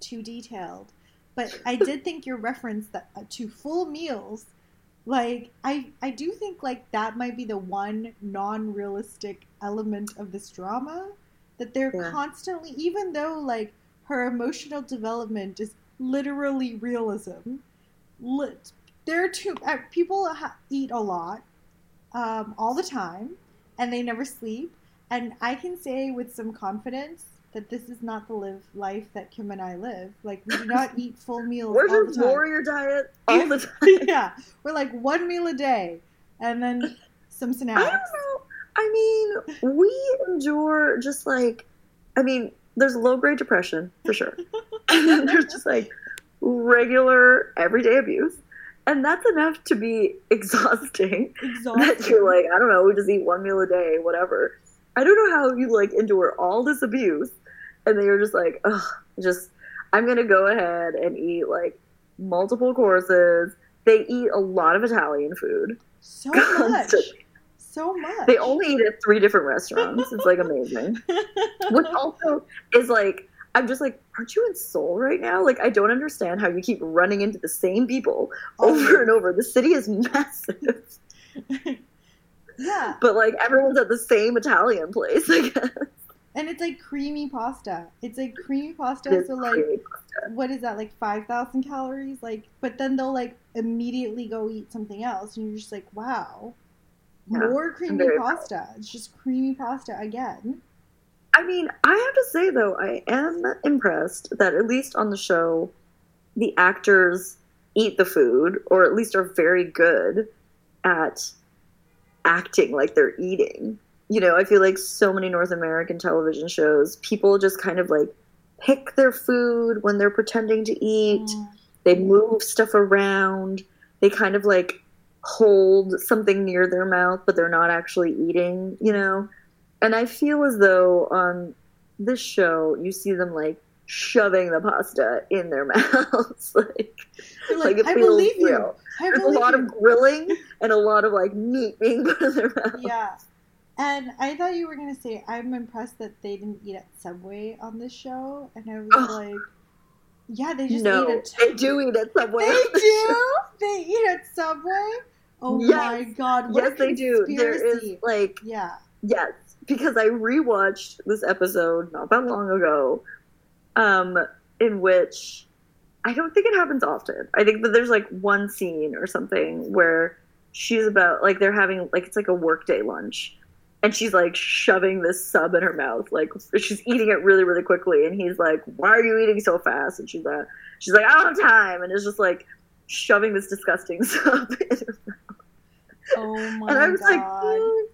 too detailed. But I did think your reference that uh, to full meals, like I, I do think like that might be the one non-realistic element of this drama that they're Yeah. constantly, even though like her emotional development is literally realism. Lit, there are two uh, people ha- eat a lot, um, all the time and they never sleep. And I can say with some confidence that this is not the live life that Kim and I live. Like we do not (laughs) eat full meals We're all the just warrior diet all (laughs) the time. yeah, we're like one meal a day, and then some I snacks. don't know. I mean, we endure just like, I mean, there's low grade depression for sure. (laughs) and then there's just like regular everyday abuse. And that's enough to be exhausting. That you're like, I don't know, we just eat one meal a day, whatever. I don't know how you like endure all this abuse and they you're just like, ugh, just, I'm going to go ahead and eat like multiple courses. They eat a lot of Italian food. so (laughs) much, so much. They only eat at three different restaurants. It's like amazing. (laughs) Which also is like, I'm just like, aren't you in Seoul right now? Like, I don't understand how you keep running into the same people oh, over and over. The city is (laughs) massive, yeah, but like everyone's at the same Italian place. I guess. And it's like creamy pasta. It's like creamy pasta. It's so like, pasta. what is that? Like five thousand calories. Like, but then they'll like immediately go eat something else, and you're just like, wow, Yeah, more creamy pasta. It's just creamy pasta again. I mean, I have to say though, I am impressed that at least on the show, the actors eat the food, or at least are very good at acting like they're eating. You know, I feel like so many North American television shows, people just kind of like pick their food when they're pretending to eat. Mm. They move stuff around. They kind of like hold something near their mouth, but they're not actually eating, you know? And I feel as though on this show, you see them like shoving the pasta in their (laughs) mouths. (laughs) like, like like, I believe you. I There's a lot you. of grilling and a lot of like meat being put in their mouth. (laughs) Yeah. And I thought you were gonna say I'm impressed that they didn't eat at Subway on this show, and I was like, yeah, they just no, at they do eat at Subway. They (laughs) do. They eat at Subway. Oh Yes. my god! What yes, they do. There is like Yeah. Yes, because I rewatched this episode not that long ago, um, in which I don't think it happens often. I think that there's like one scene or something where she's about like they're having like it's like a workday lunch, and she's like shoving this sub in her mouth, like she's eating it really really quickly, and he's like, "Why are you eating so fast?" And she's like, "She's like, I don't have time," and it's just like shoving this disgusting (laughs) sub in her Oh my god. and I was like, god. "Hmm,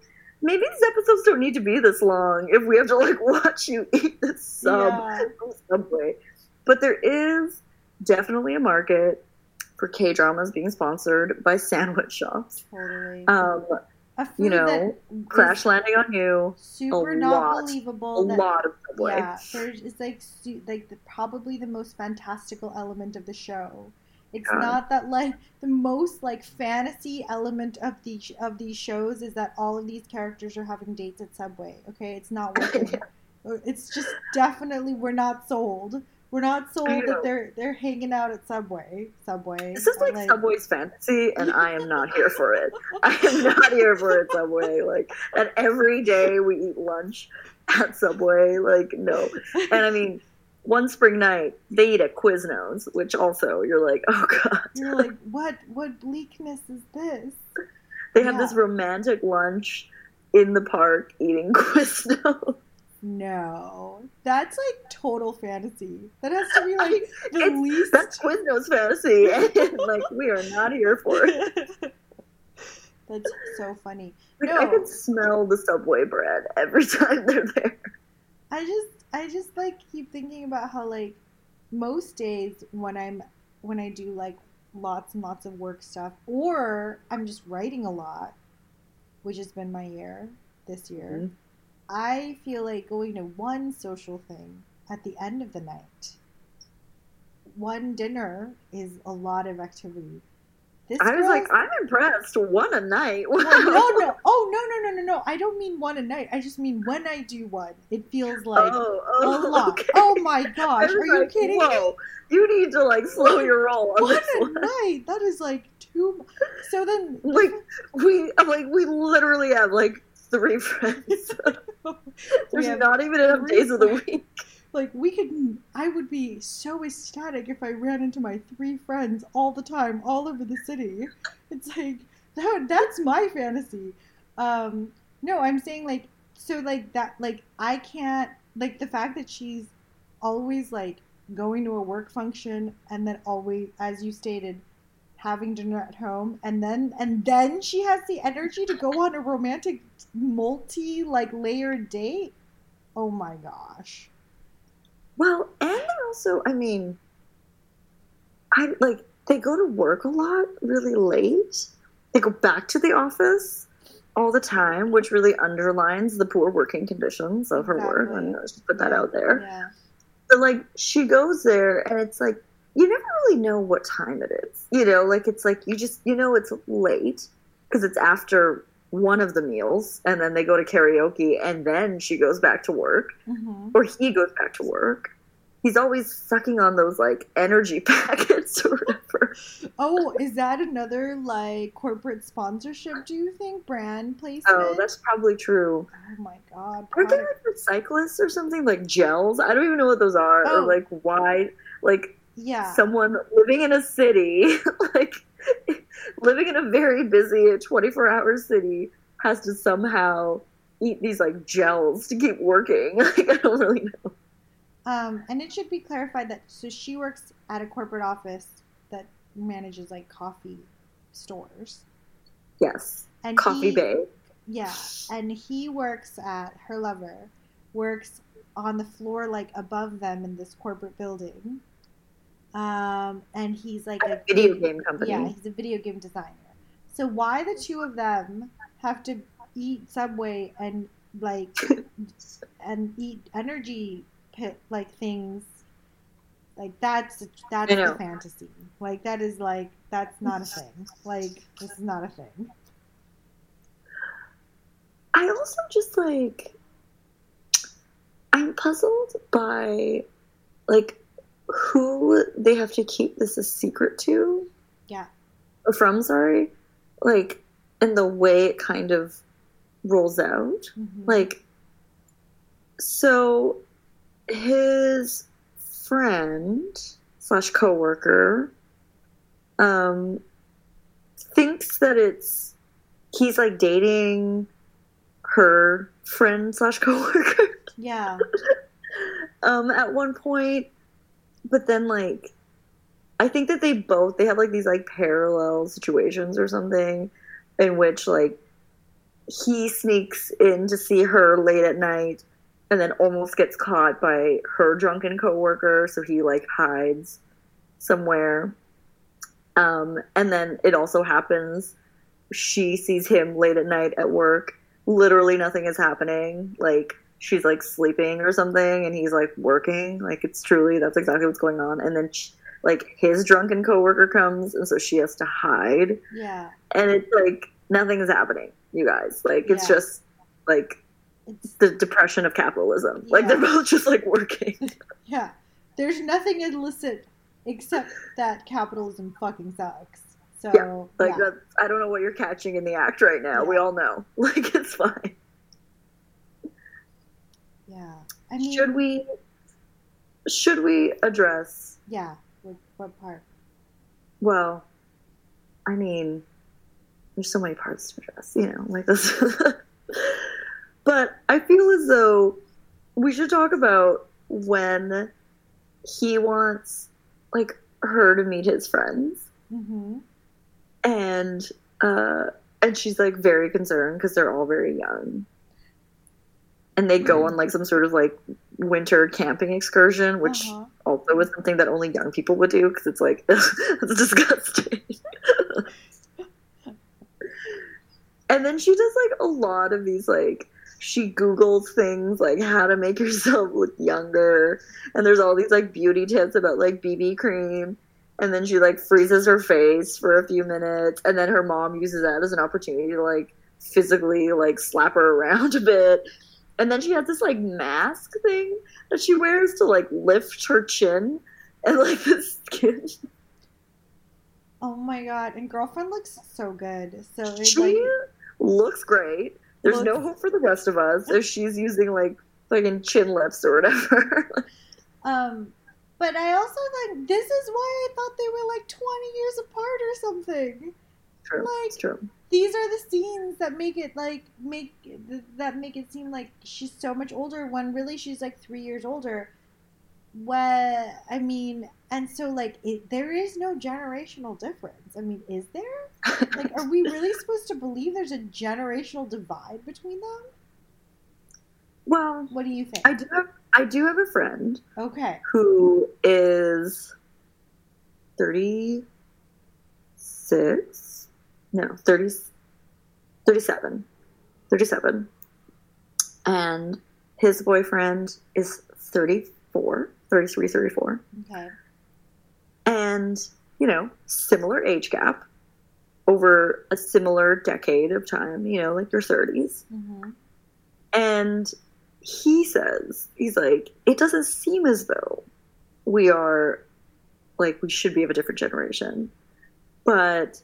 maybe these episodes don't need to be this long if we have to like (laughs) watch you eat this sub Yeah. Subway. But there is definitely a market for K dramas being sponsored by sandwich shops. Totally. Um, you know, Crash Landing on You, super a not lot, a that, lot of Subway. Yeah, there's it's like like the, probably the most fantastical element of the show. It's God. not that like the most like fantasy element of the of these shows is that all of these characters are having dates at Subway. Okay, it's not (laughs) working. It's just definitely we're not sold. We're not sold that they're they're hanging out at Subway. Subway. This is or, like, Subway's fantasy, and I am not here for it. I am not here for it, Subway. Like, that every day we eat lunch at Subway. Like, no. And I mean, one spring night, they eat at Quiznos, which also, you're like, oh god. You're like, what what bleakness is this? They have this romantic lunch in the park eating (laughs) Quiznos. No, that's like total fantasy. That has to be (laughs) like the least. That's Quiznos fantasy, and like, we are not here for it. (laughs) That's so funny. Like, No. I can smell the Subway bread every (laughs) time they're there. I just, I just like keep thinking about how like most days when I'm when I do like lots and lots of work stuff, or I'm just writing a lot, which has been my year this year. Mhm. I feel like going to one social thing at the end of the night. One dinner is a lot of activity. This I was like, I'm impressed. One a night. Wow. Well, no, no. (laughs) Oh, no, no, no, no, no. I don't mean one a night. I just mean when I do one, it feels oh, like oh, a oh, (laughs) lot. okay. Oh my gosh, are you kidding Whoa, you need to like slow your roll on One this a one. night. That is like too. mu- So then, Like we, I'm like we literally have like three (laughs) friends. (laughs) There's not even enough days of the (laughs) week. like we could. I would be so ecstatic if I ran into my three friends all the time, all over the city. It's like that. That's my fantasy. Um, no, I'm saying like so like that. Like I can't like the fact that she's always like going to a work function and then always, as you stated, having dinner at home, and then and then she has the energy to go on a romantic multi like layered date. Oh my gosh. Well, and also, I mean, I like they go to work a lot really late. They go back to the office all the time, which really underlines the poor working conditions of her work. Exactly. And just put that out there. Yeah. But like she goes there and it's like you never really know what time it is. You know, like it's like you just you know it's late because it's after one of the meals and then they go to karaoke and then she goes back to work hmm or he goes back to work. He's always sucking on those like energy (laughs) packets or whatever. Oh, is that another like corporate sponsorship? Do you think brand placement? Oh, that's probably true. Oh my god. Aren't they like cyclists or something like gels? I don't even know what those are. Oh. Or like why like Yeah. someone living in a city, (laughs) like living in a very busy 24 hour city, has to somehow eat these like gels to keep working. (laughs) Like, I don't really know. Um, and it should be clarified that so she works at a corporate office that manages like coffee stores. Yes. And Coffee he, Bay. Yeah, and he works at her lover works on the floor like above them in this corporate building. Um, and he's like a Video game company. Yeah, he's a video game designer. So why the two of them have to eat Subway and like (laughs) and eat energy pit like things like that's that's the fantasy. Like that is like that's not a thing. Like this is not a thing. I also just like I'm puzzled by like who they have to keep this a secret to. Yeah. From, sorry. Like and the way it kind of rolls out. Mhm. Like so his friend slash coworker um thinks that it's he's like dating her friend slash (laughs) coworker yeah. (laughs) um at one point but then like i think that they both they have like these like parallel situations or something in which like he sneaks in to see her late at night and then almost gets caught by her drunken coworker so he like hides somewhere. Um and then it also happens she sees him late at night at work. Literally nothing is happening. Like she's like sleeping or something and he's like working. Like it's truly that's exactly what's going on. And then sh like his drunken coworker comes and so she has to hide. Yeah. and it's like nothing is happening you guys. Like it's Yeah. just like It's the depression of capitalism. Like they're (laughs) both just like working. (laughs) Yeah. There's nothing illicit except that capitalism fucking sucks. So Yeah, like yeah. that's i don't know what you're catching in the act right now. We all know. (laughs) Like it's fine yeah. I mean should we should we address Yeah. What, what part? Well, I mean, there's so many parts to address, you know, like this. (laughs) but I feel as though we should talk about when he wants, like, her to meet his friends, Mm-hmm. and uh, and she's like very concerned because they're all very young, and they go on like some sort of like winter camping excursion, which Uh-huh. also is something that only young people would do because it's like (laughs) it's disgusting. (laughs) and then she does like a lot of these like she googles things like how to make yourself look younger and there's all these like beauty tips about like bb cream and then she like freezes her face for a few minutes and then her mom uses that as an opportunity to like physically like slap her around (laughs) a bit and then she has this like mask thing that she wears to like lift her chin and like (laughs) the skin. Oh my god! And girlfriend looks so good. So She like looks great. There's no hope for the rest of us if she's using like fucking chin lips or whatever. (laughs) Um, but I also like this is why I thought they were like twenty years apart or something. true. Like- it's true. These are the scenes that make it like make that make it seem like she's so much older when really she's like three years older. What I mean, and so like it, there is no generational difference. I mean, is there? (laughs) Like, are we really supposed to believe there's a generational divide between them? well, What do you think? I do have I do have a friend okay. who is 36 no 30 37 37 and his boyfriend is 34 33 34 Okay. and you know similar age gap over a similar decade of time you know like your 30s hmm and he says, he's like, it doesn't seem as though we are like we should be of a different generation, but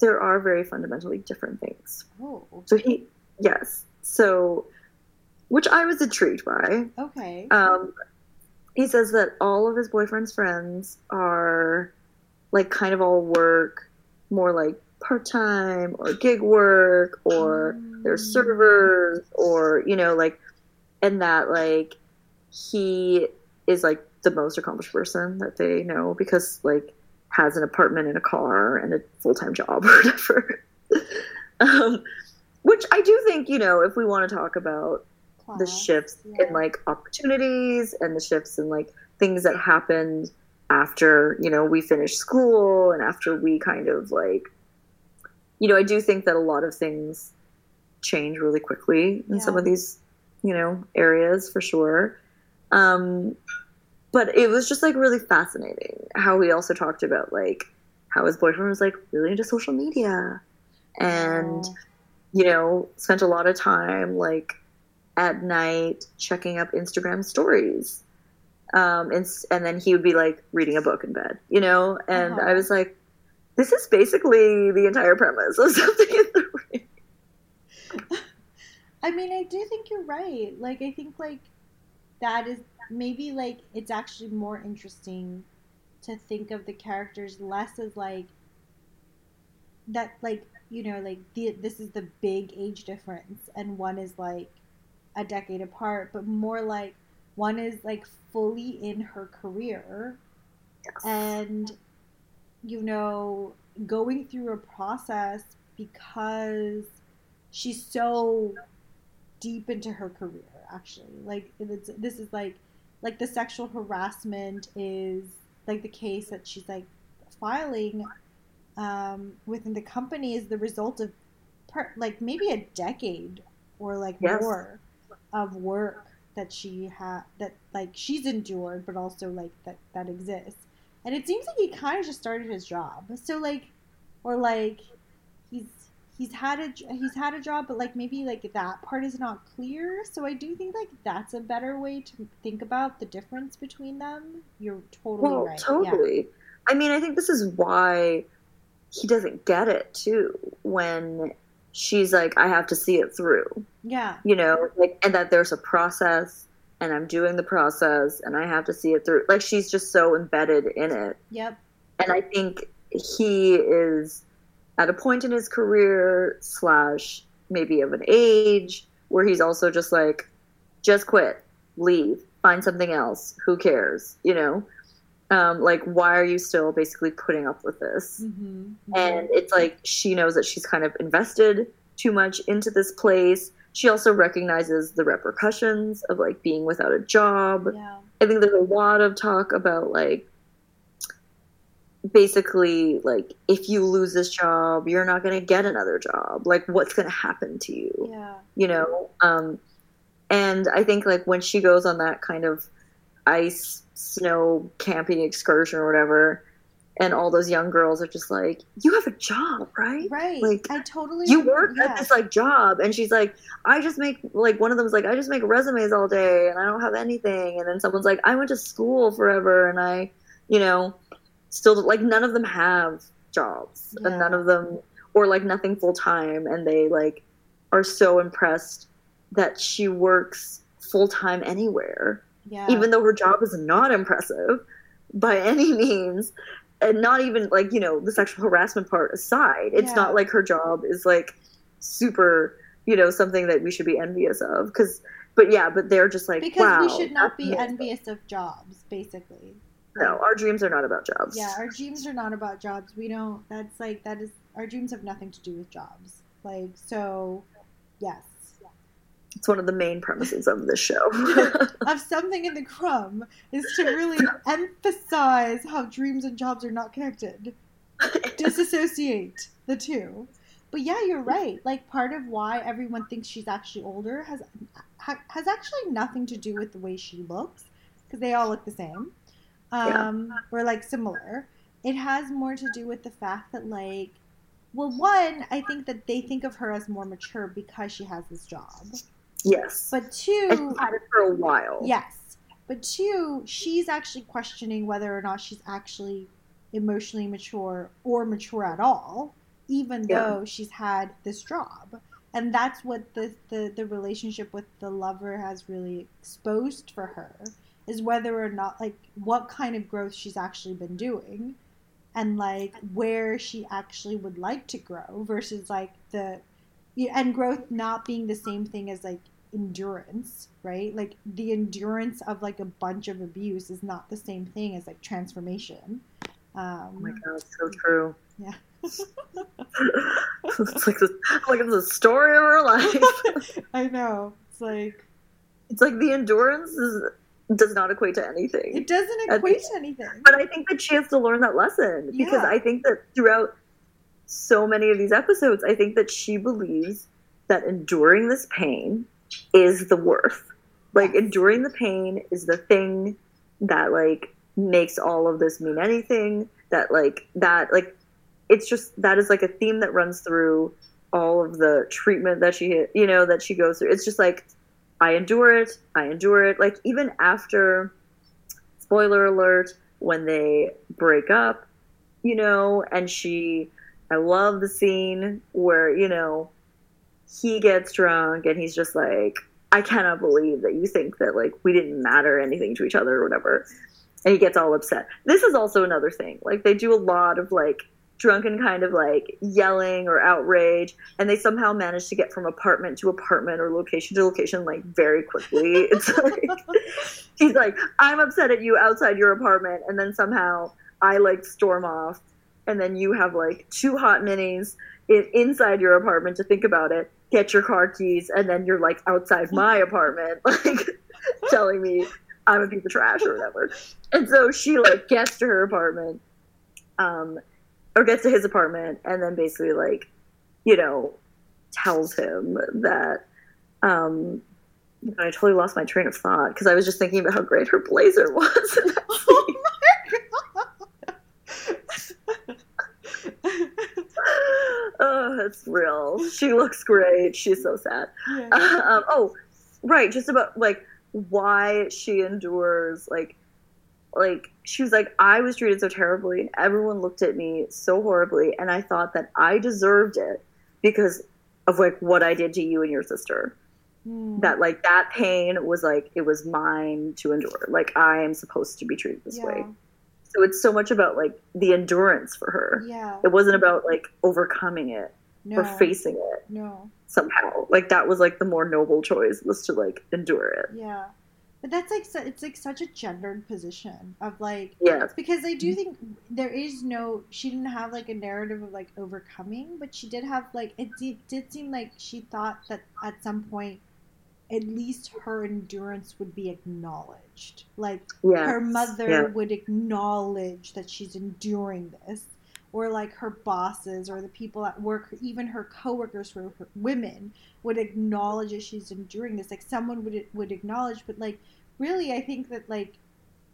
there are very fundamentally different things. Oh, So he, yes, so which I was intrigued by. okay. Um, he says that all of his boyfriend's friends are like kind of all work, more like part time or gig work, or they're Mm. servers, or you know, like, and that like he is like the most accomplished person that they know because like has an apartment and a car and a full time job or whatever. (laughs) um, which I do think, you know, if we want to talk about the shifts yeah. in like opportunities and the shifts in like things that happened after you know we finished school and after we kind of like you know i do think that a lot of things change really quickly in some of these you know areas for sure um but it was just like really fascinating how he also talked about like how his boyfriend was like really into social media and Oh, you know, spent a lot of time like at night checking up Instagram stories. Um, and, and then he would be like reading a book in bed, you know? And Uh-huh. I was like, this is basically the entire premise of (laughs) Something in the Rain. (laughs) I mean, I do think you're right. Like, I think like that is maybe like it's actually more interesting to think of the characters less as like that, like you know, like the this is the big age difference, and one is like a decade apart, but more like one is like fully in her career and you know going through a process because she's so deep into her career actually. Like it's, this is like like the sexual harassment is like the case that she's like filing um, within the company is the result of per, like maybe a decade or like Yes. more of work that she had that like she's endured but also like that that exists and it seems like he kind of just started his job so like or like he's had a he's had a job but like maybe like that part is not clear. So i do think like that's a better way to think about the difference between them. You're totally Well, right. Totally. I mean, I think this is why he doesn't get it too when she's like, I have to see it through. yeah. You know like and that there's a process and i'm doing the process and i have to see it through. Like she's just so embedded in it. Yep. And i think he is at a point in his career slash maybe of an age where he's also just like just quit leave find something else who cares you know? Um, like why are you still basically putting up with this? Mm-hmm. and it's like she knows that she's kind of invested too much into this place. She also recognizes the repercussions of like being without a job. Yeah. I think there's a lot of talk about like basically like if you lose this job you're not going to get another job. Like what's going to happen to you? Yeah. You know? Um and i think like when she goes on that kind of ice snow camping excursion or whatever and all those young girls are just like you have a job right? Right. Like, i totally you work yeah. at this like job. And she's like i just make like one of them's like i just make resumes all day and i don't have anything. And then someone's like i went to school forever and i you know still like none of them have jobs Yeah. and none of them or like nothing full time and they like are so impressed that she works full time anywhere yeah even though her job is not impressive by any means and not even like you know the sexual harassment part aside it's Yeah. not like her job is like super you know something that we should be envious of because but yeah but they're just like because wow we should not be amazing. envious of jobs basically no our dreams are not about jobs Yeah, our dreams are not about jobs. We don't. That's like that is our dreams have nothing to do with jobs. Like so, yes. it's one of the main premises of this show (laughs) (laughs) of something in the crumb is to really emphasize how dreams and jobs are not connected. Disassociate the two. But yeah, you're right. Like part of why everyone thinks she's actually older has ha, has actually nothing to do with the way she looks because they all look the same. Yeah. Um or like similar. It has more to do with the fact that like well one, I think that they think of her as more mature because she has this job. yes But two, had it for a while Yes. But two, she's actually questioning whether or not she's actually emotionally mature or mature at all, even Yeah. though she's had this job. And that's what the, the, the relationship with the lover has really exposed for her is whether or not like what kind of growth she's actually been doing and like where she actually would like to grow versus like the and growth not being the same thing as like endurance right like the endurance of like a bunch of abuse is not the same thing as like transformation um Oh my god, so true. Yeah. (laughs) it's like this, like it's a story of her life. (laughs) i know it's like It's like the endurance is, does not equate to anything. it doesn't equate to anything But I think that she has to learn that lesson because I think that throughout so many of these episodes, I think that she believes that enduring this pain is the worth. Like enduring the pain is the thing that like makes all of this mean anything. That like that like it's just that is like a theme that runs through all of the treatment that she you know that she goes through. It's just like I endure it, I endure it. Like even after spoiler alert when they break up, you know, and she I love the scene where, you know, he gets drunk and he's just like, I cannot believe that you think that like we didn't matter anything to each other or whatever. And he gets all upset. This is also another thing. Like they do a lot of like drunken kind of like yelling or outrage and they somehow manage to get from apartment to apartment or location to location like very quickly. (laughs) It's like he's like, I'm upset at you outside your apartment, and then somehow I like storm off, and then you have like two hot minis in, inside your apartment to think about it. Get your car keys, and then you're like outside my (laughs) apartment, like (laughs) telling me I'm a piece of trash or whatever. And so she like gets to her apartment, um, or gets to his apartment, and then basically like, you know, tells him that um, I totally lost my train of thought because I was just thinking about how great her blazer was. in that (laughs) scene. (laughs) oh, it's real. She looks great. She's so sad. Yeah. (laughs) Um, oh, right. Just about like why she endures like like she was like I was treated so terribly. And everyone looked at me so horribly, and I thought that I deserved it because of like what I did to you and your sister Hmm. that like that pain was like it was mine to endure like i am supposed to be treated this yeah. way so it's so much about like the endurance for her Yeah. it wasn't about like overcoming it No. or facing it No. somehow like that was like the more noble choice was to like endure it Yeah. But that's like su- it's like such a gendered position of like yeah because I do mm-hmm. think there is no she didn't have like a narrative of like overcoming, but she did have like it did, did seem like she thought that at some point at least her endurance would be acknowledged. Like yeah her mother yeah. would acknowledge that she's enduring this or like her bosses or the people at work even her coworkers who are women would acknowledge that she's enduring this. Like someone would would acknowledge but like really i think that like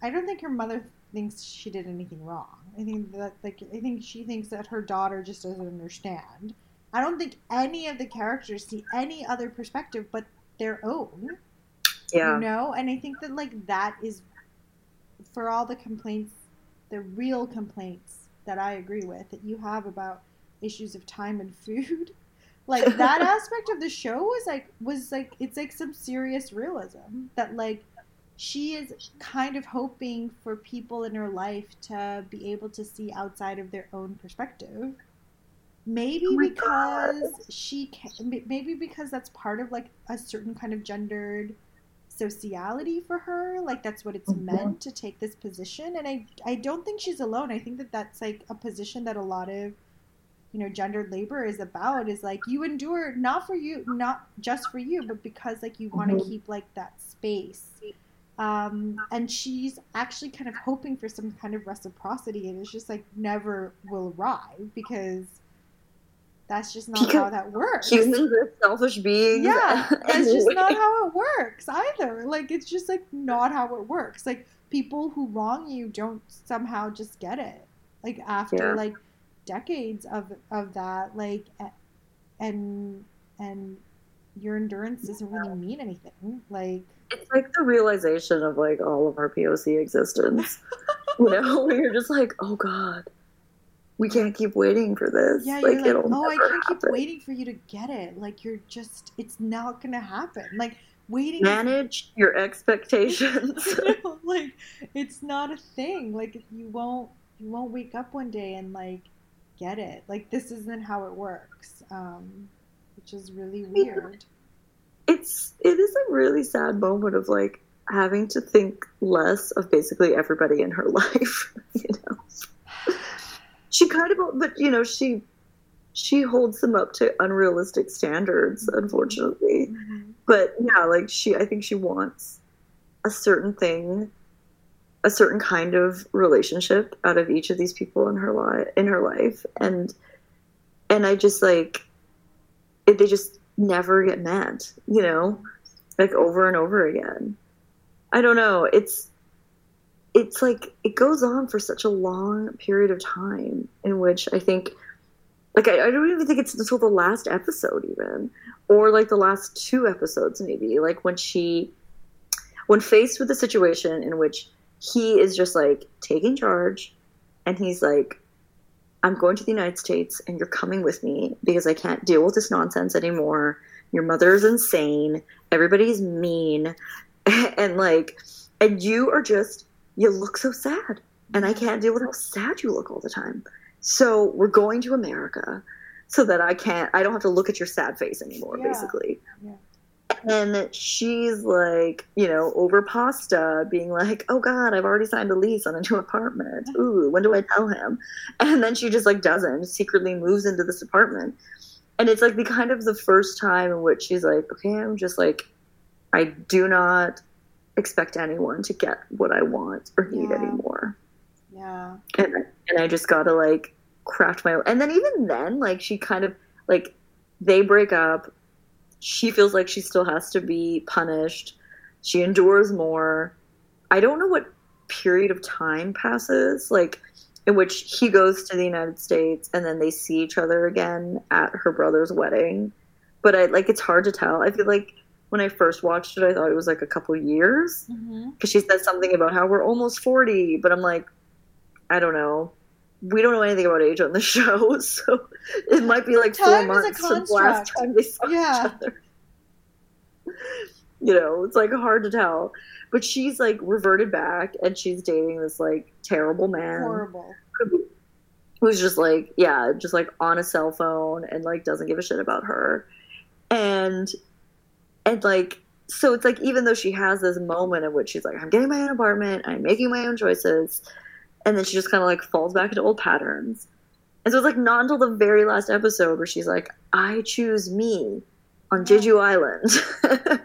i don't think her mother thinks she did anything wrong. I think that like i think she thinks that her daughter just doesn't understand. I don't think any of the characters see any other perspective but their own yeah. you know? And i think that like that is for all the complaints the real complaints that i agree with that you have about issues of time and food. (laughs) Like (laughs) that aspect of the show was like was like it's like some serious realism that like she is kind of hoping for people in her life to be able to see outside of their own perspective. Maybe Oh because she can maybe because that's part of like a certain kind of gendered sociality for her like that's what it's Mhm. meant to take this position and i i don't think she's alone i think that that's like a position that a lot of you know gendered labor is about is like you endure not for you not just for you but because like you want to Mhm. keep like that space um and she's actually kind of hoping for some kind of reciprocity and it's just like never will arrive because that's just not Because how that works. humans are selfish beings yeah that's just not how it works either. Like it's just like not how it works. Like people who wrong you don't somehow just get it. Like after Yeah. like decades of of that like and and your endurance doesn't really mean anything. Like it's like the realization of like all of our poc existence. (laughs) You know, (laughs) you're just like, oh god, we can't keep waiting for this. Yeah, like, you're like, oh, I can't keep waiting for you to get it. Like you're just, it's not gonna happen. Like waiting. Manage your expectations. (laughs) know, like it's not a thing. Like you won't, you won't wake up one day and like get it. Like this isn't how it works. Um, which is really (laughs) weird. it's it is a really sad moment of like having to think less of basically everybody in her (laughs) life you know she kind of but you know she she holds them up to unrealistic standards unfortunately. Mhm. but yeah like she i think she wants a certain thing a certain kind of relationship out of each of these people in her life in her life. And and i just like it, they just never get met you know like over and over again. I don't know. It's it's like it goes on for such a long period of time in which i think like I, I don't even think it's until the last episode even or like the last two episodes maybe like when she when faced with a situation in which he is just like taking charge and he's like i'm going to the united states and you're coming with me because i can't deal with this nonsense anymore. Your mother is insane. Everybody's mean. (laughs) And like and you are just you look so sad and i can't deal with how sad you look all the time so we're going to america so that i can't i don't have to look at your sad face anymore Yeah. basically Yeah. and she's like, you know, over pasta, being like, "Oh God, I've already signed a lease on a new apartment. Ooh, when do I tell him?" And then she just like doesn't, secretly moves into this apartment, and it's like the kind of the first time in which she's like, "Okay, I'm just like, I do not expect anyone to get what I want or need Yeah. anymore." Yeah. and and I just gotta like craft my own. And then even then, like she kind of like they break up. She feels like she still has to be punished. She endures more. I don't know what period of time passes, like in which he goes to the United States and then they see each other again at her brother's wedding. But I like it's hard to tell. I feel like when I first watched it, I thought it was like a couple years. Mm-hmm. Because she said something about how we're almost 40 but i'm like i don't know. We don't know anything about age on the (laughs) show so it might be like four Time is a months since last time they saw Yeah. each other. (laughs) You know it's like hard to tell. But she's like reverted back and she's dating this like terrible man. Horrible. who's just like yeah just like on a cell phone and like doesn't give a shit about her. And and like so it's like even though she has this moment in which she's like i'm getting my own apartment i'm making my own choices and then she just kind of like falls back into old patterns. And so it's like not until the very last episode where she's like i choose me on jeju island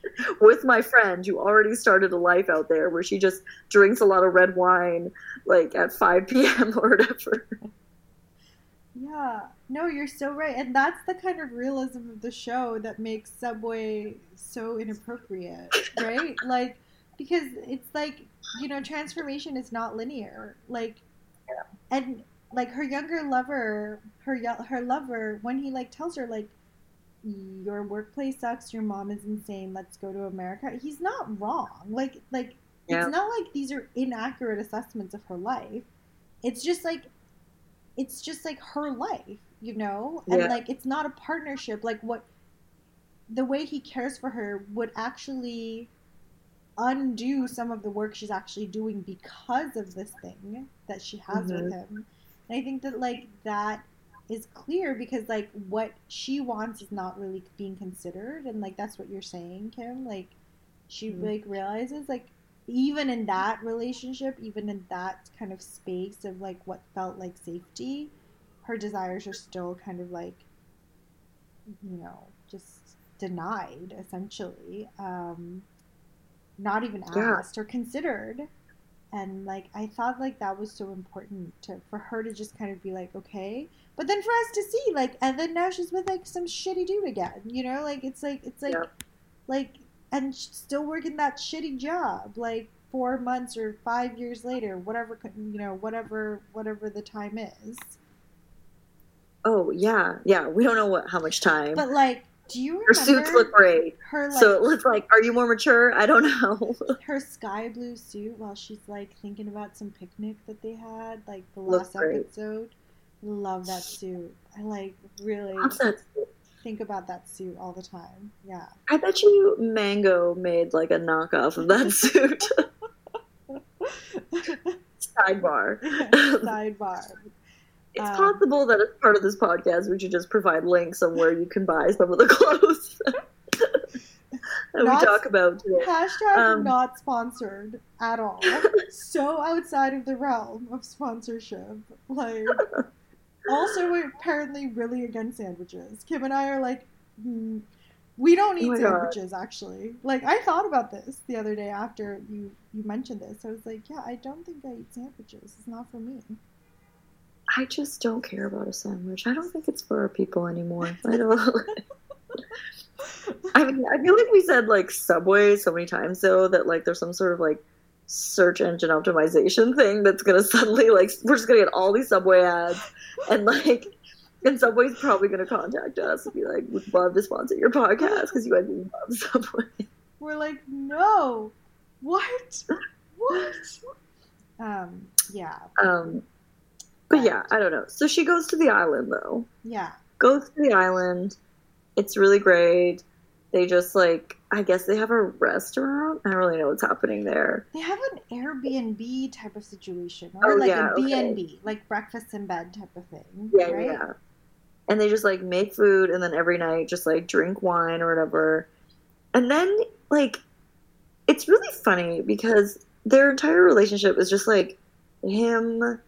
(laughs) with my friend. Who already started a life out there where she just drinks a lot of red wine like at 5 p.m or whatever Yeah. No, you're so right. And that's the kind of realism of the show that makes Subway so inappropriate, right? like, because it's like, you know, transformation is not linear. Like, and like her younger lover, her her lover, when he like tells her like, your workplace sucks, your mom is insane, let's go to America. He's not wrong. Like, like Yeah. it's not like these are inaccurate assessments of her life. It's just like it's just like her life, you know? And Yeah. like it's not a partnership. Like what the way he cares for her would actually undo some of the work she's actually doing because of this thing that she has with Mhm. him. And I think that like that is clear because like what she wants is not really being considered and like that's what you're saying, Kim. Like she Mhm. like realizes like even in that relationship, even in that kind of space of like what felt like safety, her desires are still kind of like, you know, just denied essentially, um, not even Yeah. asked or considered. And like I thought like that was so important to for her to just kind of be like okay, but then for us to see like and then now she's with like some shitty dude again, you know, like it's like it's like Yeah. like and still working that shitty job like four months or five years later whatever you know whatever whatever the time is oh yeah yeah we don't know what how much time but like Do you Her suits look great. her like so it looks like, are you more mature? I don't know. (laughs) her sky blue suit while she's like thinking about some picnic that they had, like the last episode. Love that suit. I like really? Think about that suit all the time. Yeah. I bet you Mango made like a knockoff of that (laughs) suit. Sidebar. Sidebar. It's Um, possible that as part of this podcast, we should just provide links on where you can buy some of the (laughs) clothes that we talk about today. Hashtag Um, not sponsored at all. (laughs) so outside of the realm of sponsorship. Like, also, we're apparently really against sandwiches. Kim and I are like, mm, we don't Oh eat God. sandwiches, actually. Like, I thought about this the other day after you, you mentioned this. I was like, yeah, I don't think I eat sandwiches. It's not for me. I just don't care about a sandwich. I don't think it's for our people anymore. I don't. (laughs) I mean, I feel like we said like Subway so many times though that like there's some sort of like search engine optimization thing that's gonna (laughs) suddenly like we're just gonna get all these Subway ads and like and Subway's probably gonna contact us and be like, we'd love to sponsor your podcast because you guys love Subway." We're like, no. What? What? Um, yeah. Um, but yeah, I don't know. So she goes to the island though. Yeah. goes to the island. It's really great. They just like I guess they have a restaurant. I don't really know what's happening there. They have an Airbnb type of situation, or Oh, like yeah, a okay. B&B, like breakfast in bed type of thing. Yeah, right? yeah. And they just like make food and then every night just like drink wine or whatever. And then like it's really funny because their entire relationship is just like him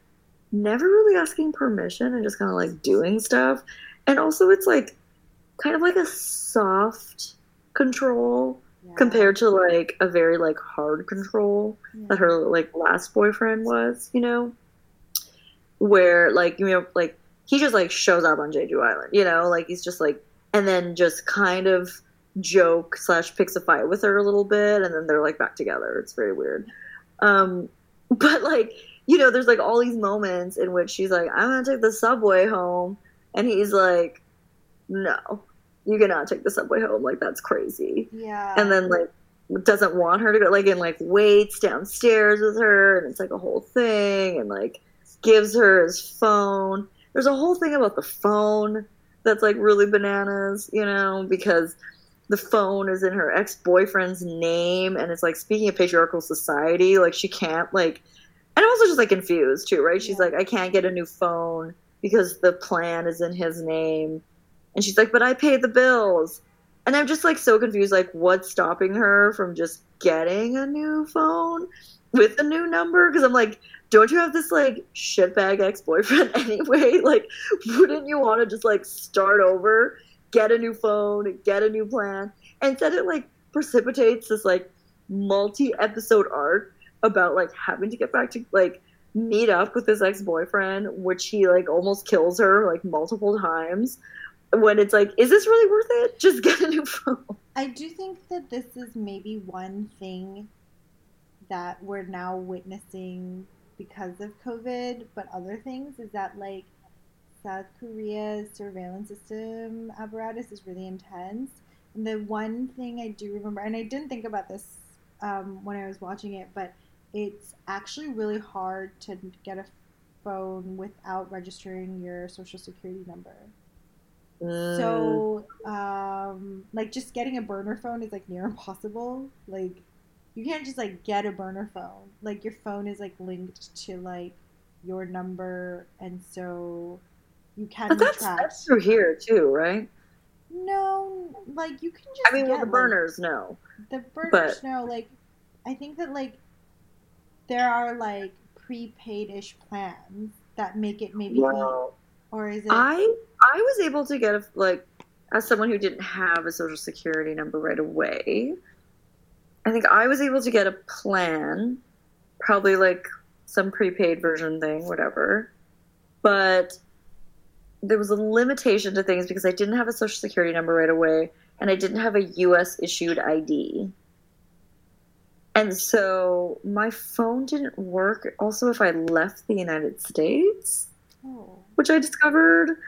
never really asking permission and just kind of like doing stuff. And also it's like kind of like a soft control Yeah. compared to like a very like hard control Yeah. that her like last boyfriend was, you know, where like you know like he just like shows up on Jeju Island, you know, like he's just like and then just kind of joke slash picks a fight with her a little bit, and then they're like back together. It's very weird, um, (laughs) but like you know, there's like all these moments in which she's like, "I'm gonna take the subway home," and he's like, "No." You cannot take the subway home. Like that's crazy Yeah. and then like doesn't want her to go like and like waits downstairs with her and it's like a whole thing and like gives her his phone there's a whole thing about the phone that's like really bananas you know because the phone is in her ex-boyfriend's name and it's like speaking of patriarchal society like she can't like and i'm also just like confused too right she's Yeah. like i can't get a new phone because the plan is in his name and she's like but i paid the bills and I'm just like so confused, like what's stopping her from just getting a new phone with a new number? Because I'm like, don't you have this like shitbag ex boyfriend (laughs) anyway? Like, wouldn't you want to just like start over, get a new phone, get a new plan? And instead, it like precipitates this like multi episode arc about like having to get back to like meet up with his ex boyfriend, which he like almost kills her like multiple times when it's like, is this really worth it? Just get a new phone. I do think that this is maybe one thing that we're now witnessing because of COVID, but other things is that like South Korea's surveillance system apparatus is really intense. And the one thing I do remember, and I didn't think about this um, when I was watching it, but it's actually really hard to get a phone without registering your social security number. Mm. So, um, like, just getting a burner phone is like near (laughs) impossible. Like, you can't just like get a burner phone. Like, your phone is like linked to like your number, and so you can but that's, that's through here too, right? No, like you can just. I mean, well, get, the like, burners, no. the burners, but- no. Like, I think that like there are like prepaid-ish plans that make it maybe, Well, or is it? I I was able to get a like as someone who didn't have a social security number right away. I think I was able to get a plan, probably like some prepaid version thing, whatever. But there was a limitation to things because I didn't have a social security number right away and I didn't have a US issued ID. And so my phone didn't work also if I left the United States oh. which I discovered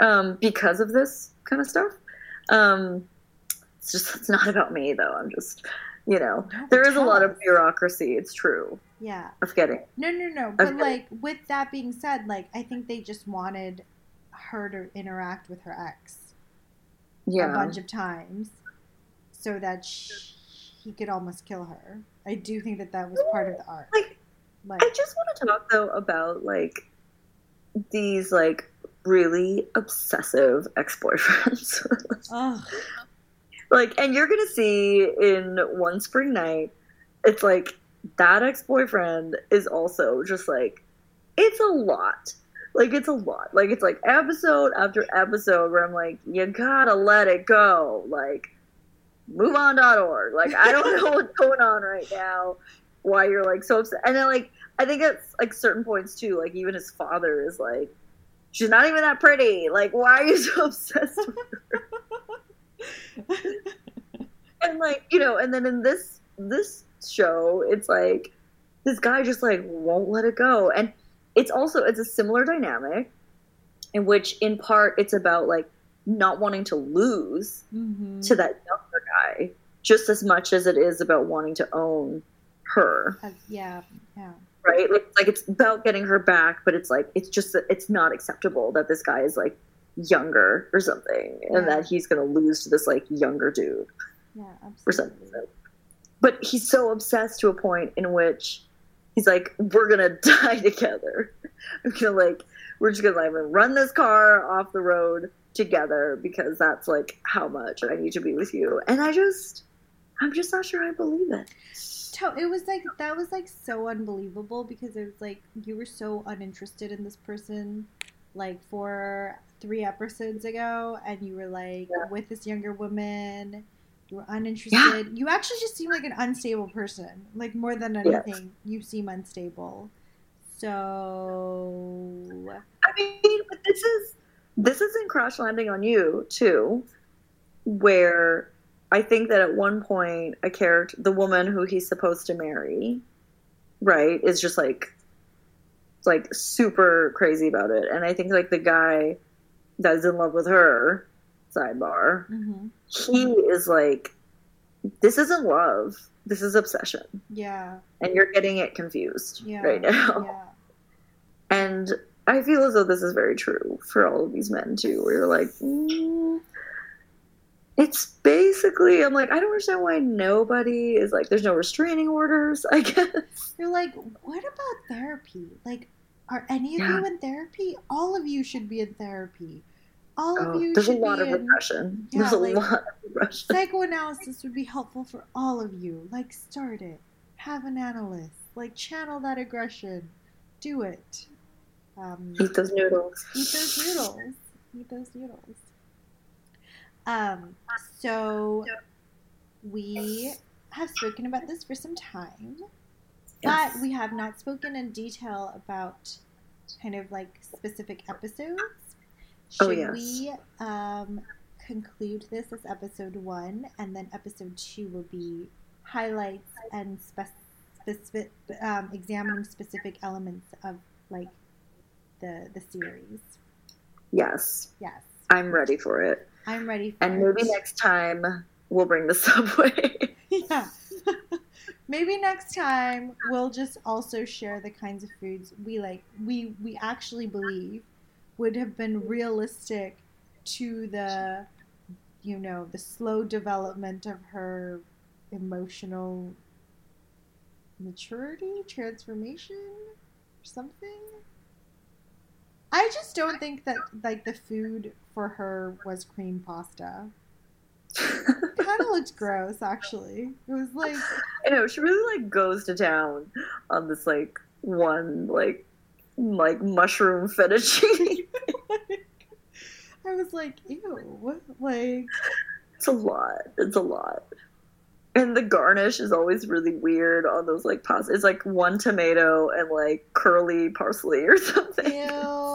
um, because of this kind of stuff. Um, it's just it's not about me though. I'm just, you know, No, there is a lot of bureaucracy. It's true Yeah. of getting. No, no, no. But like with that being said, like I think they just wanted her to interact with her ex Yeah, a bunch of times so that sh he could almost kill her. I do think that that was part of the art. like Like, I just want to talk though about like these like really obsessive ex-boyfriends. (laughs) ugh. like and you're gonna see in one spring night it's like that ex-boyfriend is also just like it's a lot. Like it's a lot. Like it's like episode after episode where i'm like you gotta let it go. Like move on.org like i don't know (laughs) what's going on right now. Why you're like so upset and then like i think at like certain points too like even his father is like she's not even that pretty like why are you so (laughs) obsessed with her? and like you know and then in this this show it's like this guy just like won't let it go and it's also it's a similar dynamic in which in part it's about like not wanting to lose Mhm. to that younger guy just as much as it is about wanting to own her Uh, yeah, yeah. Right like, like it's about getting her back but it's like it's just that it's not acceptable that this guy is like younger or something and that he's gonna lose to this like younger dude Yeah, for some absolutely. But he's so obsessed to a point in which he's like, "We're gonna (laughs) die together. I'm gonna like, we're just gonna like run this car off the road together because that's like how much I need to be with you." And I just, I'm just not sure I believe it. It was like that was like so unbelievable because it was like you were so uninterested in this person, like for three episodes ago, and you were like Yeah. with this younger woman. You were uninterested. You actually just seem like an unstable person. Like more than Yes. anything, you seem unstable. So I mean, but this is this is in Crash Landing on You too, where I think that at one point a character, the woman who he's supposed to marry, right, is just like like super crazy about it, and I think like the guy that's in love with her, sidebar, mhm. he is like, this isn't love, this is obsession, yeah, and you're getting it confused yeah, right now. yeah. And I feel as though this is very true for all of these men too, where you're like, mm, it's basically, I'm like, I don't understand why nobody is like, there's no restraining orders, I (laughs) guess. You're like, what about therapy? Like, are any of Yeah. you in therapy? All of you should be in therapy. All of Oh, you there's a lot of in repression. Yeah, there's a like- lot of repression. psychoanalysis would be helpful for all of you. Like, start it. Have an analyst. Like, channel that aggression. Do it. Um, Eat those noodles. eat those noodles. Eat those noodles. Um, so we have spoken about this for some time, Yes. but we have not spoken in detail about kind of like specific episodes. Should Oh, yes. we um, conclude this as episode one, and then episode two will be highlights and spec- specific um, examining specific elements of like the the series. Yes, Yes, I'm ready for it. I'm ready for And it. maybe next time we'll bring the (laughs) subway. yeah. (laughs) Maybe next time we'll just also share the kinds of foods we like we we actually believe would have been realistic to the you know, the slow development of her emotional maturity, transformation, or something. I just don't think that like the food for her was cream pasta. Kind of looked (laughs) gross, actually. It was like I know she really like goes to town on this like one like like mushroom fettuccine. (laughs) I was like, ew, like it's a lot. It's a lot. And the garnish is always really weird on those like pasta. It's like one tomato and like curly parsley or (laughs) something. ew,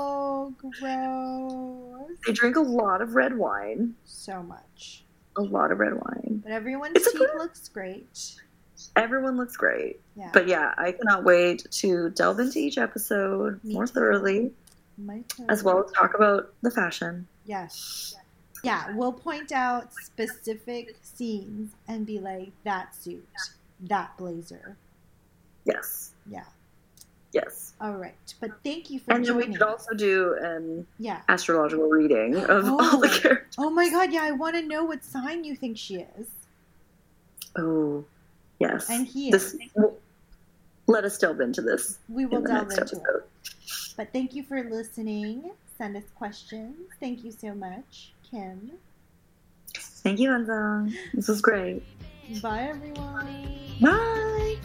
gross. They drink a lot of red wine. So much, A lot of red wine. but everyone's It's teeth looks great. Everyone looks great. Yeah, But yeah, I cannot wait to delve into each episode Me more too. thoroughly, as well as talk about the fashion. Yes, Yeah, we'll point out specific scenes and be like, that suit, that blazer. Yes. Yeah. Yes. All right. But thank you for And then we could also do an yeah. astrological reading of all the Oh. characters. Oh my god, yeah, I want to know what sign you think she is. Oh, yes. And he this, is. well, let us delve into this We will delve into it. But thank you for listening. Send us questions. Thank you so much, Kim. Thank you, Eunsong. This was great. Bye, everyone. Bye.